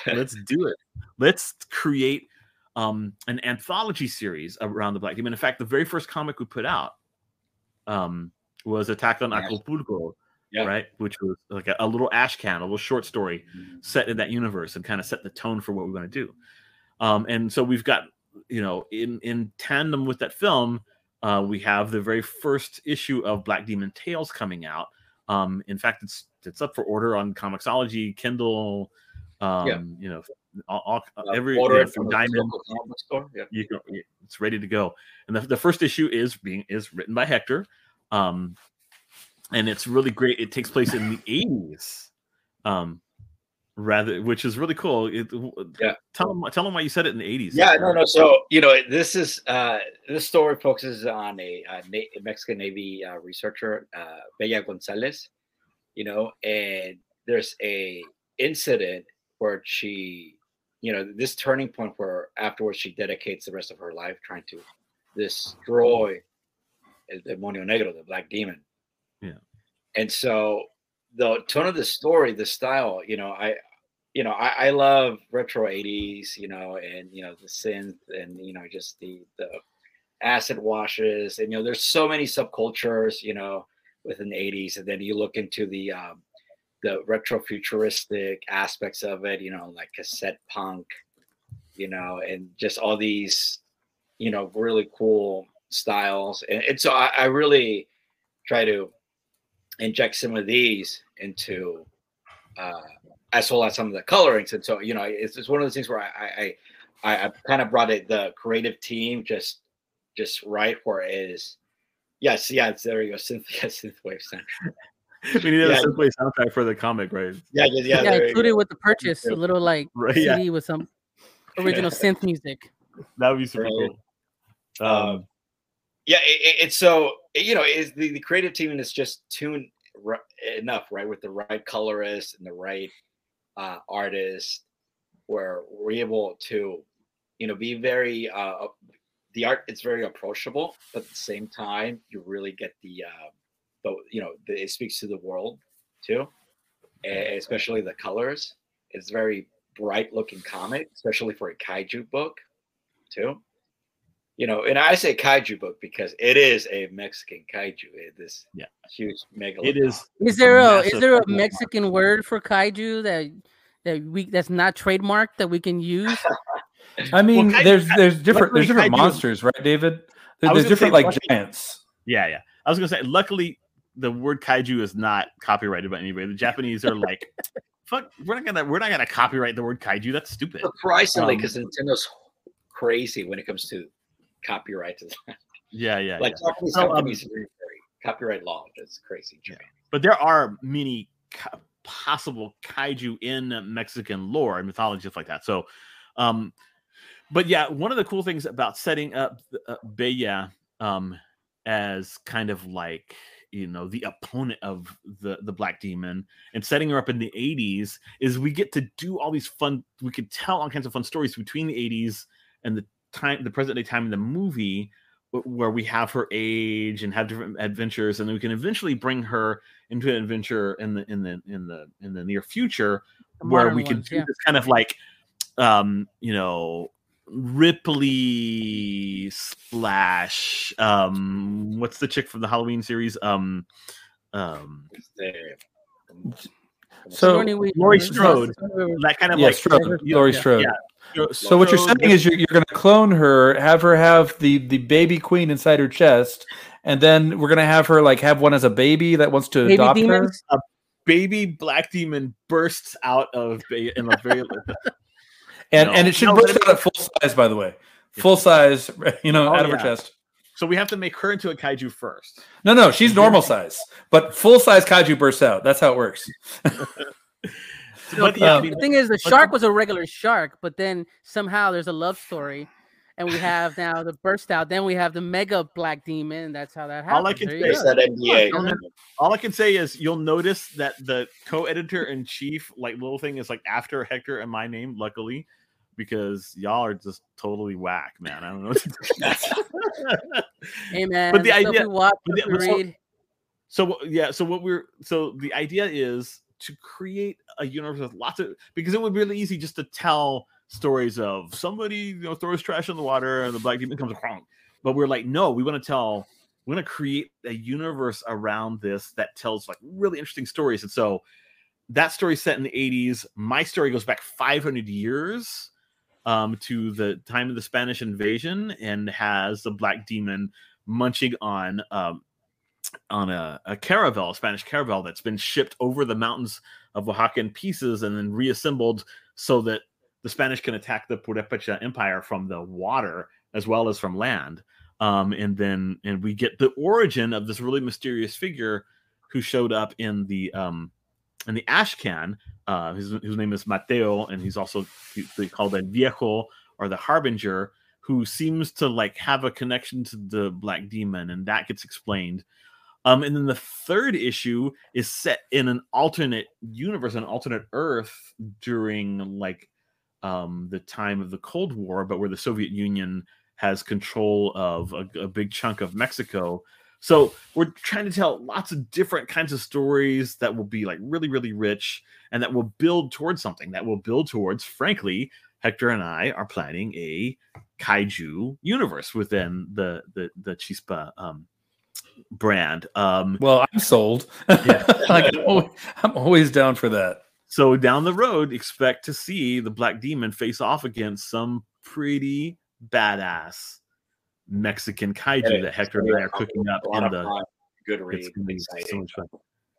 Let's do it. Let's create um, an anthology series around the Black Demon. In fact, the very first comic we put out um, was Attack on Acapulco, yeah. right? Which was like a, a, little ash can, a little short story mm-hmm. set in that universe and kind of set the tone for what we're going to do. Um, and so we've got, you know, in in tandem with that film, uh, we have the very first issue of Black Demon Tales coming out. Um, in fact, it's it's up for order on Comixology, Kindle, um, yeah. you know, all, all uh, every order know, from Diamond. Store. Yeah. You can, it's ready to go. And the, the first issue is being is written by Hector. Um, and it's really great. It takes place in the 80s. Um, rather which is really cool it, yeah tell them tell them why you said it in the 80s yeah no no so you know this is uh this story focuses on a, a mexican navy uh, researcher uh bella gonzalez you know and there's a incident where she you know this turning point where afterwards she dedicates the rest of her life trying to destroy el demonio negro the black demon. Yeah. And so the tone of the story, the style, you know, I, you know, I, I love retro 80s, you know, and, you know, the synth and, you know, just the, the acid washes. And, you know, there's so many subcultures, you know, within the 80s. And then you look into the, um, the retro futuristic aspects of it, you know, like cassette punk, you know, and just all these, you know, really cool styles. And, and so I, I really try to inject some of these into uh, as well as some of the colorings. And so, you know, it's, one of those things where I I, I, I kind of brought it the creative team just just right where it is. Yes, yes, there you go. Synth, yeah, synthwave soundtrack. We need yeah. a synthwave soundtrack for the comic, right? Yeah, yeah, yeah. Included with the purchase, a little like right, CD yeah. with some original synth music. That would be super right. cool. Um, um, yeah, it, it's so you know, is the, the creative team is just tuned r- enough, right, with the right colorist and the right uh, artist, where we're able to, you know, be very uh, the art. It's very approachable, but at the same time, you really get the, uh, the you know, the, it speaks to the world too, and especially the colors. It's very bright looking comic, especially for a kaiju book too you know, and I say kaiju book because it is a Mexican kaiju. Eh, this yeah. huge mega. It is. Is there a, a is there a Mexican word for kaiju that that we that's not trademarked that we can use? I mean, well, kaiju, there's there's different there's different kaiju, monsters, right, David? There, there's different like luckily, giants. Yeah, yeah. I was gonna say, luckily, the word kaiju is not copyrighted by anybody. The Japanese are like, "Fuck, we're not gonna we're not gonna copyright the word kaiju. That's stupid." Surprisingly, because um, Nintendo's crazy when it comes to copyright to that. Yeah, yeah. Like yeah. Japanese so, companies, um, very, very copyright law is crazy. Yeah. But there are many possible kaiju in Mexican lore and mythology, stuff like that. So, um, but yeah, one of the cool things about setting up uh, Bella um, as kind of like you know the opponent of the the black demon and setting her up in the 80s is we get to do all these fun we could tell all kinds of fun stories between the 80s and the time the present day time in the movie where we have her age and have different adventures and then we can eventually bring her into an adventure in the in the in the in the near future the where we can do yeah. this kind of like um you know ripley slash um what's the chick from the halloween series? Um um so Laurie Strode, that kind of yeah, like Strode, Laurie Strode. Yeah, so what you're saying is you're, you're going to clone her, have her have the the baby queen inside her chest, and then we're going to have her like have one as a baby that wants to baby adopt demons? her. A baby black demon bursts out of in a very and no, and it should no, burst out at full size, by the way, full size, you know, oh, out of yeah. her chest. So we have to make her into a kaiju first. No, no, she's normal size, but full size kaiju bursts out. That's how it works. but yeah, um, the thing is, the shark was a regular shark, but then somehow there's a love story, and we have now the burst out. Then we have the mega black demon. That's how that happens. All I can say is that NDA. All I can say is you'll notice that the co-editor in chief, like little thing, is like after Hector and my name. Luckily, because y'all are just totally whack, man. I don't know. hey man, but the idea, watch, but the, read. So, so yeah, so what we're so the idea is to create a universe with lots of because it would be really easy just to tell stories of somebody you know throws trash in the water and the black demon comes around. But we're like, no, we want to tell we're going to create a universe around this that tells like really interesting stories. And so that story set in the 80s. My story goes back 500 years um, to the time of the Spanish invasion and has the black demon munching on um, on a, a caravel, a Spanish caravel that's been shipped over the mountains of Oaxaca in pieces and then reassembled so that the Spanish can attack the Purepecha Empire from the water as well as from land. Um, and then and we get the origin of this really mysterious figure who showed up in the um, in the ash can. Uh, his, his name is Mateo, and he's also called a viejo or the harbinger, who seems to like have a connection to the black demon, and that gets explained. Um, and then the third issue is set in an alternate universe, an alternate Earth during like um, the time of the Cold War, but where the Soviet Union has control of a, a big chunk of Mexico. So we're trying to tell lots of different kinds of stories that will be like really, really rich and that will build towards something that will build towards, frankly, Hector and I are planning a kaiju universe within the the the Chispa um, brand. Um, well, I'm sold. Yeah. like, I'm, always, I'm always down for that. So down the road, expect to see the Black Demon face off against some pretty badass Mexican kaiju that Hector and I are cooking up in the good read. So much fun.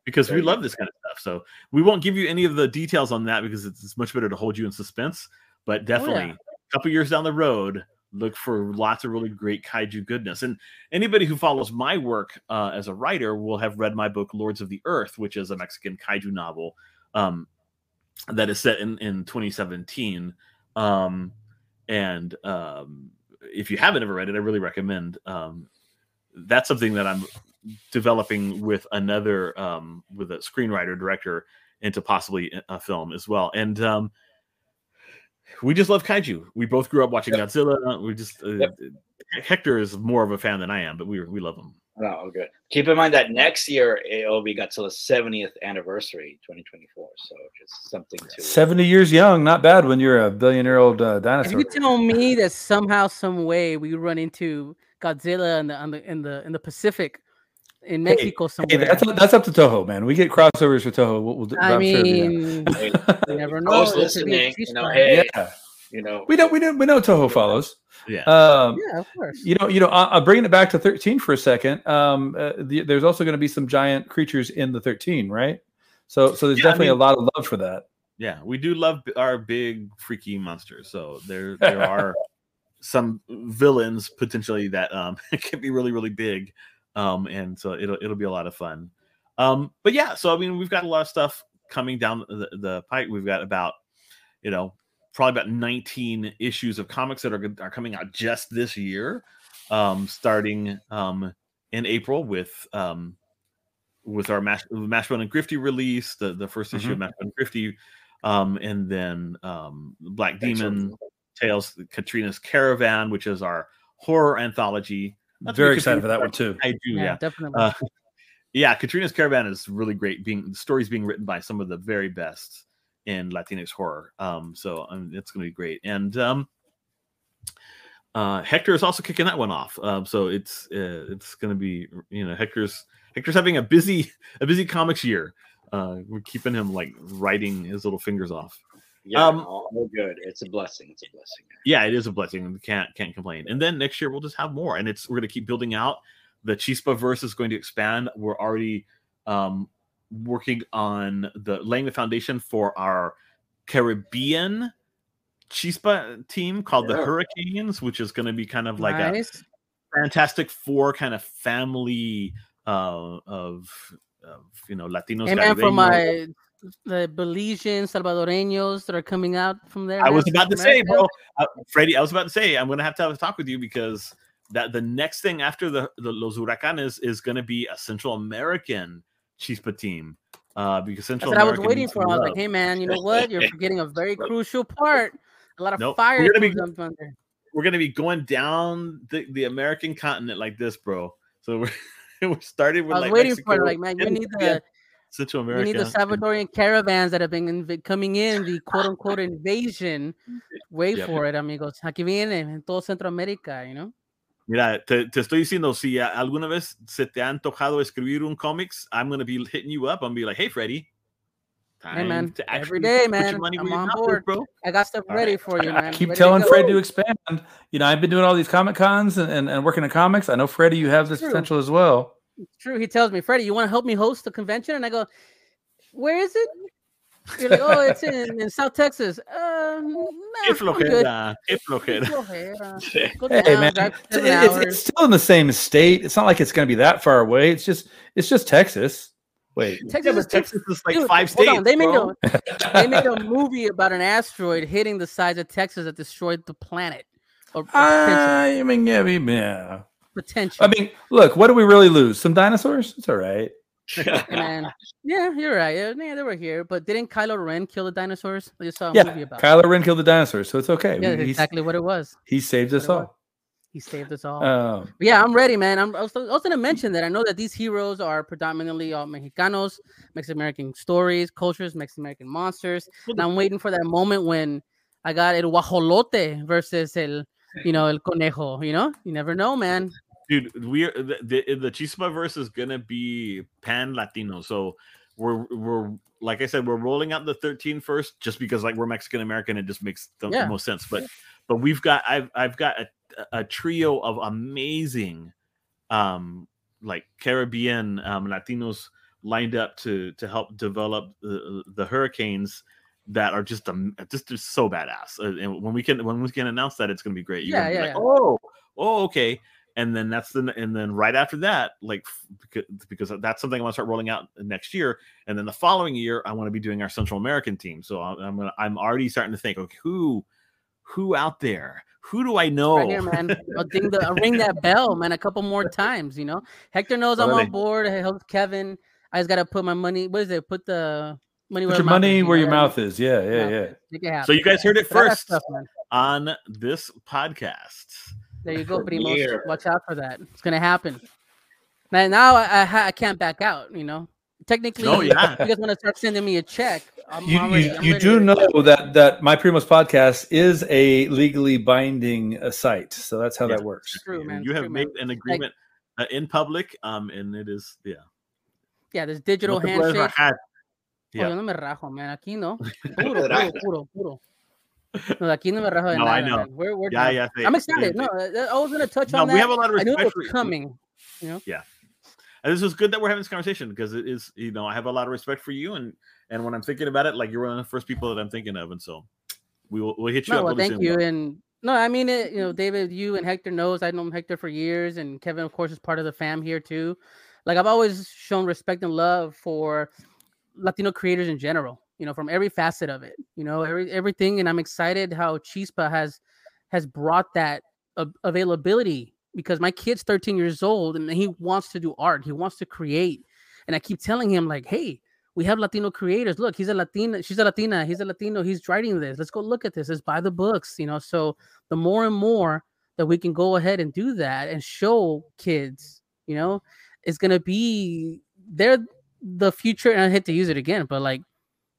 Because Very we love this kind of stuff. So we won't give you any of the details on that because it's, it's much better to hold you in suspense. But definitely, oh, yeah. a couple years down the road, look for lots of really great kaiju goodness. And anybody who follows my work uh, as a writer will have read my book Lords of the Earth, which is a Mexican kaiju novel um, that is set in in 2017. Um, and um, if you haven't ever read it, I really recommend. Um, that's something that I'm developing with another um, with a screenwriter director into possibly a film as well. And um, we just love kaiju. We both grew up watching yep. Godzilla. We just uh, yep. Hector is more of a fan than I am, but we we love him. Oh, good. Keep in mind that next year it'll to the 70th anniversary, 2024. So just something to 70 years young, not bad when you're a billion year old uh, dinosaur. If you tell me that somehow, some way we run into Godzilla in the in the in the, in the Pacific in Mexico hey, somewhere. Hey, that's, that's up to Toho, man. We get crossovers with Toho. We'll, we'll, I mean, sure you never know. Those listening, you know, hey, yeah. You know, we know we know we know Toho follows. Yeah. Um, yeah, of course. You know, you know, uh, bringing it back to 13 for a second. Um, uh, the, there's also going to be some giant creatures in the 13, right? So, so there's yeah, definitely I mean, a lot of love for that. Yeah, we do love our big freaky monsters. So there, there are some villains potentially that um, can be really, really big. Um, and so it'll it'll be a lot of fun. Um, but yeah, so I mean, we've got a lot of stuff coming down the, the pike. We've got about you know probably about 19 issues of comics that are, are coming out just this year, um, starting um, in April with um, with our Mash, Mashbone and Grifty release, the, the 1st issue mm-hmm. of Mashbone and Grifty, um, and then um, Black Demon Tales, Catrina's Caravan, which is our horror anthology. Not Very excited for that one too. I do, yeah, yeah. definitely. Uh, yeah, Catrina's Caravan is really great. Being the stories being written by some of the very best in Latinx horror. Um, so um, it's going to be great. And um, uh, Hector is also kicking that one off. Um, so it's uh, it's going to be you know Hector's Hector's having a busy a busy comics year. Uh, we're keeping him like writing his little fingers off. Yeah, um, all good. It's a blessing. It's a blessing. Yeah, it is a blessing. We can't can't complain. And then next year we'll just have more, and it's we're going to keep building out. The Chispa verse is going to expand. We're already um, working on the laying the foundation for our Caribbean Chispa team called yeah. the Hurricanes, which is going to be kind of like nice. a Fantastic Four kind of family uh, of, of you know Latinos. And for my the Belizean Salvadoreños that are coming out from there. I was about to say, bro, uh, Freddie. I was about to say I'm going to have to have a talk with you because that the next thing after the, the Los Huracanes is going to be a Central American Chispa team. Uh, because Central I was waiting for. I was like, hey man, you know what? You're forgetting a very crucial part A lot of nope. fire. We're gonna, be, we're gonna be going down the, the American continent like this, bro. So we're we started with I was like waiting Mexico, for like man, we need the Central America. We need the Salvadorian caravans that have been coming in, the quote unquote invasion. Wait yeah, for it, amigos. Aquí vienen en todo Centroamérica, you know. Mira, te, te, estoy diciendo, si alguna vez se te ha antojado escribir un cómics, I'm going to be hitting you up. To be like, hey, Freddie. Hey, man. Every day, man. I'm on board, bro. I got stuff ready right. for you, man. I keep ready telling to Fred to expand. You know, I've been doing all these Comic Cons and, and, and, working in comics. I know, Freddie, you have this potential as well. It's true. He tells me, Freddie, you want to help me host the convention? And I go, where is it? You're like, oh, it's in, in South Texas. Uh, nah, Qué flojera. Qué flojera. Hey, man. It's, it's, still in the same state. It's not like it's going to be that far away. It's just, it's just Texas. Wait, Texas, yeah, is, Texas is like dude, five states. They made, a, they made a movie about an asteroid hitting the size of Texas that destroyed the planet. Or, I mean, yeah, yeah. Potential. I mean, look, what do we really lose? Some dinosaurs? It's all right. Man, yeah, you're right. Yeah, they were here, but didn't Kylo Ren kill the dinosaurs? I just saw a yeah, movie about. Kylo Ren killed the dinosaurs, so it's okay. Yeah, He's, exactly what it was. He saved us all. He saved us all. Um, yeah, I'm ready, man. I'm, I was, going to mention that I know that these heroes are predominantly all Mexicanos, Mexican American stories, cultures, Mexican American monsters. And I'm waiting for that moment when I got el guajolote versus el, you know, el conejo. You know, you never know, man dude we are the, the, the chispa verse is gonna be pan latino. So we're we're like i said we're rolling out the 13 first just because like we're mexican american it just makes the, yeah. the, most sense. But but we've got i've i've got a, a trio of amazing um like caribbean um latinos lined up to to help develop the, the hurricanes that are just um, just, just so badass. Uh, and when we can when we can announce that it's going to be great. You're yeah, yeah, like, yeah. oh oh okay and then that's the and then right after that like because, because that's something i want to start rolling out next year and then the following year i want to be doing our central american team so i'm gonna, i'm already starting to think okay who who out there who do I know? Right here, man. I'll, ding the, ring that bell, man, a couple more times. You know, Hector knows I'm on board. I help Kevin. I just gotta put my money. What is it? Put the money. Put your money where your mouth is. Yeah, yeah, yeah. So you guys heard it first stuff, on this podcast. There you go, Primos. Yeah. Watch out for that. It's gonna happen. Now, now I, I, I can't back out. You know, technically, oh yeah. you guys want to start sending me a check. I'm you already, you, you do know that that my Primos podcast is a legally binding uh, site, so that's how yeah, that works. True, man. You have true, made man. an agreement like, uh, in public, um, and it is yeah. Yeah, there's digital handshake. Yeah. Oye, no me rajo, man. Aquí no. Puro, puro, puro, puro. No, aquí no me rajo de no, nada. I know. We're, we're yeah, yeah. I'm excited. no, I was gonna touch no, on that. We have a lot of respect I knew it was coming. You know? Yeah. And this is good that we're having this conversation because it is, you know, I have a lot of respect for you, and and when I'm thinking about it, like you're one of the first people that I'm thinking of, and so we will we'll hit you no, up. Well, thank you, and no, I mean it. You know, David, you and Hector knows I've known Hector for years, and Kevin, of course, is part of the fam here too. Like I've always shown respect and love for Latino creators in general you know, from every facet of it, you know, every everything. And I'm excited how Chispa has has brought that uh, availability because my kid's 13 years old and he wants to do art. He wants to create. And I keep telling him, like, hey, we have Latino creators. Look, he's a Latina, she's a Latina, he's a Latino, he's writing this. Let's go look at this. Let's buy the books, you know. So the more and more that we can go ahead and do that and show kids, you know, it's gonna be they're the future. And I hate to use it again, but like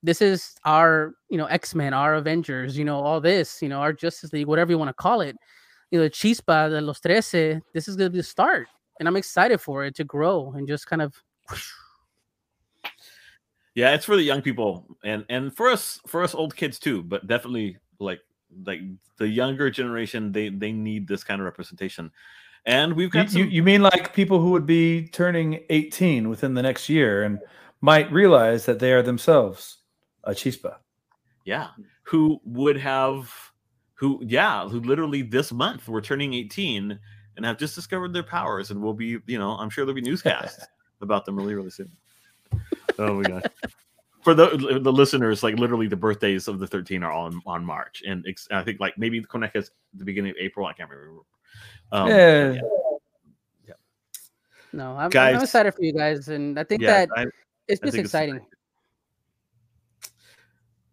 this is our you know x-men our avengers you know all this you know our justice league whatever you want to call it you know chispa de los trece this is going to be the start and i'm excited for it to grow and just kind of whoosh. yeah it's for the young people and and for us for us old kids too but definitely like like the younger generation they they need this kind of representation and we've got you, some... you mean like people who would be turning 18 within the next year and might realize that they are themselves a chispa. Yeah, who would have, who yeah, who literally this month were turning 18 and have just discovered their powers, and will be, you know, I'm sure there'll be newscasts about them really, really soon. Oh my god. For the the listeners, like literally the birthdays of the 13 are all on, on March, and ex- I think like maybe the Coneja's the beginning of April. I can't remember. Um, yeah. yeah. No, I'm, guys, I'm, excited for you guys, and I think yeah, that I, it's just exciting. exciting.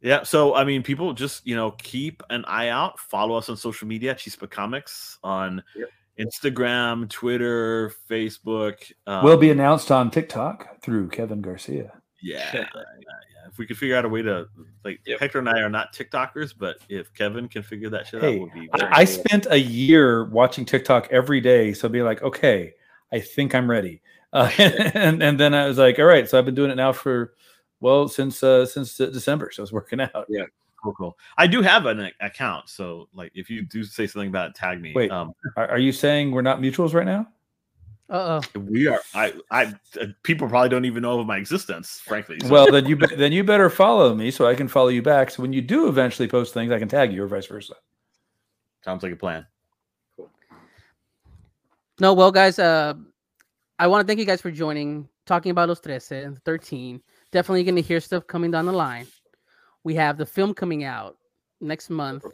Yeah, so I mean, people just you know keep an eye out. Follow us on social media, Chispa Comics on yep. Instagram, Twitter, Facebook. Um, will be announced on TikTok through Kevin Garcia. Yeah, yeah, yeah, If we could figure out a way to like yep. Hector and I are not TikTokers, but if Kevin can figure that shit hey, out, would be. I, I spent a year watching TikTok every day, so be like, okay, I think I'm ready. Uh, and and then I was like, all right, so I've been doing it now for well since uh since December, so it's working out. Yeah, cool, cool. I do have an account, so like if you do say something about it, tag me. Wait, um, are, are you saying we're not mutuals right now? Uh oh. We are. I. I. Uh, people probably don't even know of my existence, frankly. So. Well, then you then you better follow me so I can follow you back. So when you do eventually post things, I can tag you, or vice versa. Sounds like a plan. Cool. No, well, guys. Uh, I want to thank you guys for joining, talking about Los Trece and 13. Definitely going to hear stuff coming down the line. We have the film coming out next month.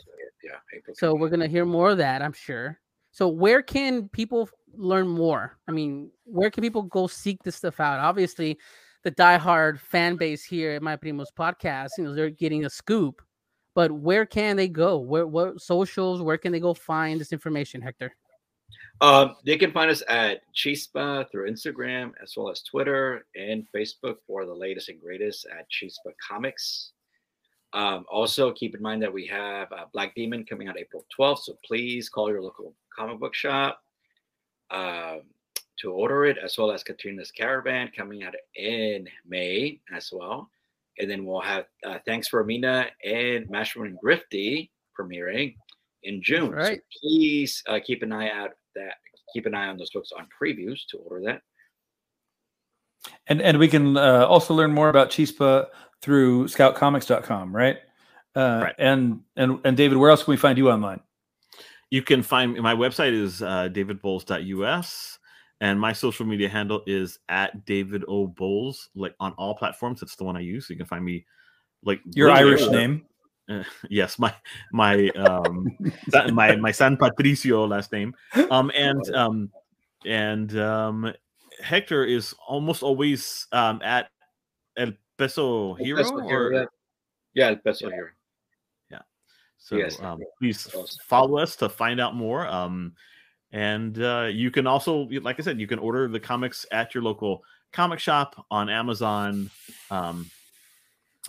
Yeah. So we're going to hear more of that, I'm sure. So where can people learn more? I mean, where can people go seek this stuff out? Obviously, the diehard fan base here at My Primos podcast, you know, they're getting a scoop. But where can they go? Where what socials? Where can they go find this information, Hector? Um, they can find us at Chispa through Instagram as well as Twitter and Facebook for the latest and greatest at Chispa Comics. Um, also, keep in mind that we have uh, Black Demon coming out April 12th, so please call your local comic book shop um, to order it, as well as Catrina's Caravan coming out in May as well. And then we'll have uh, Thanks for Amina and Mashbone and Grifty premiering in June. Right. So please uh, keep an eye out that keep an eye on those books on previews to order that. And and we can uh, also learn more about Chispa through scoutcomics.com, right? Uh, right. And and and David, where else can we find you online? You can find my website is uh, davidbowles.us and my social media handle is at David O Bowles, like on all platforms. it's the one I use. So you can find me like your Irish name. Uh, yes, my my um my my San Patricio last name. Um and um and um Hector is almost always um at El Peso Hero. El Peso or... Hero. Yeah, El Peso Hero. Yeah. So yes. um, please follow us to find out more. Um and uh, you can also, like I said, you can order the comics at your local comic shop on Amazon. Um,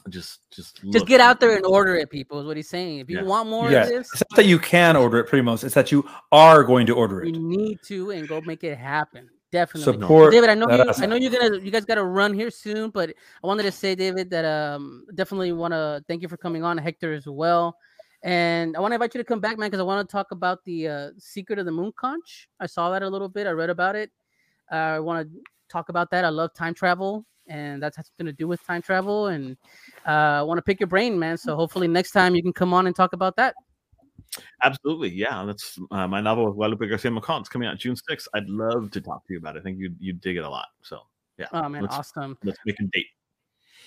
just just just get out there and order it people is what he's saying. If you yeah. want more yeah. of this it's not that you can order it pretty much. It's that you are going to order it. you need to and go make it happen. Definitely. Support david i know you i know you're gonna you guys gotta run here soon but i wanted to say david that um definitely want to thank you for coming on hector as well. And i want to invite you to come back man because i want to talk about the uh, secret of the moon conch. I saw that a little bit. I read about it. Uh, i want to talk about that. I love time travel and that's something to do with time travel. And uh, I want to pick your brain, man. So hopefully next time you can come on and talk about that. Absolutely, yeah. That's uh, my novel with Guadalupe Garcia McCall. It's coming out June 6th. I'd love to talk to you about it. I think you you dig it a lot. So yeah. Oh man, let's, awesome. Let's make a date.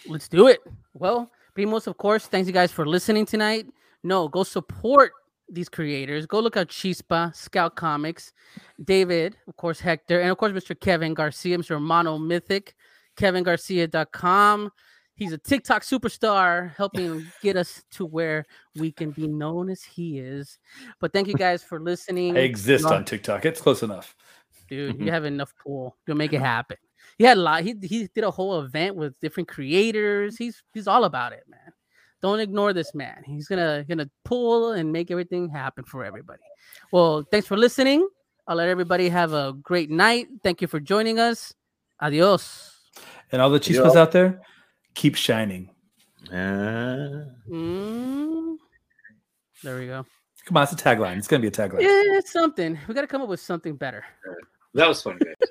Let's do it. Well, Primos, of course, thanks you guys for listening tonight. No, go support these creators. Go look at Chispa, Scout Comics, David, of course, Hector, and of course, Mr. Kevin Garcia, Mr. Mono Mythic. KevinGarcia.com. He's a TikTok superstar, helping get us to where we can be known as he is. But thank you guys for listening. I exist on TikTok. It's close enough. Dude, you have enough pull to make it happen. He had a lot. He, he did a whole event with different creators. He's he's all about it, man. Don't ignore this man. He's gonna gonna pull and make everything happen for everybody. Well, thanks for listening. I'll let everybody have a great night. Thank you for joining us. Adios. And all the chispas out there, keep shining. Uh, mm, there we go. Come on, it's a tagline. It's gonna be a tagline. Yeah, it's something. We got to come up with something better. That was fun, guys.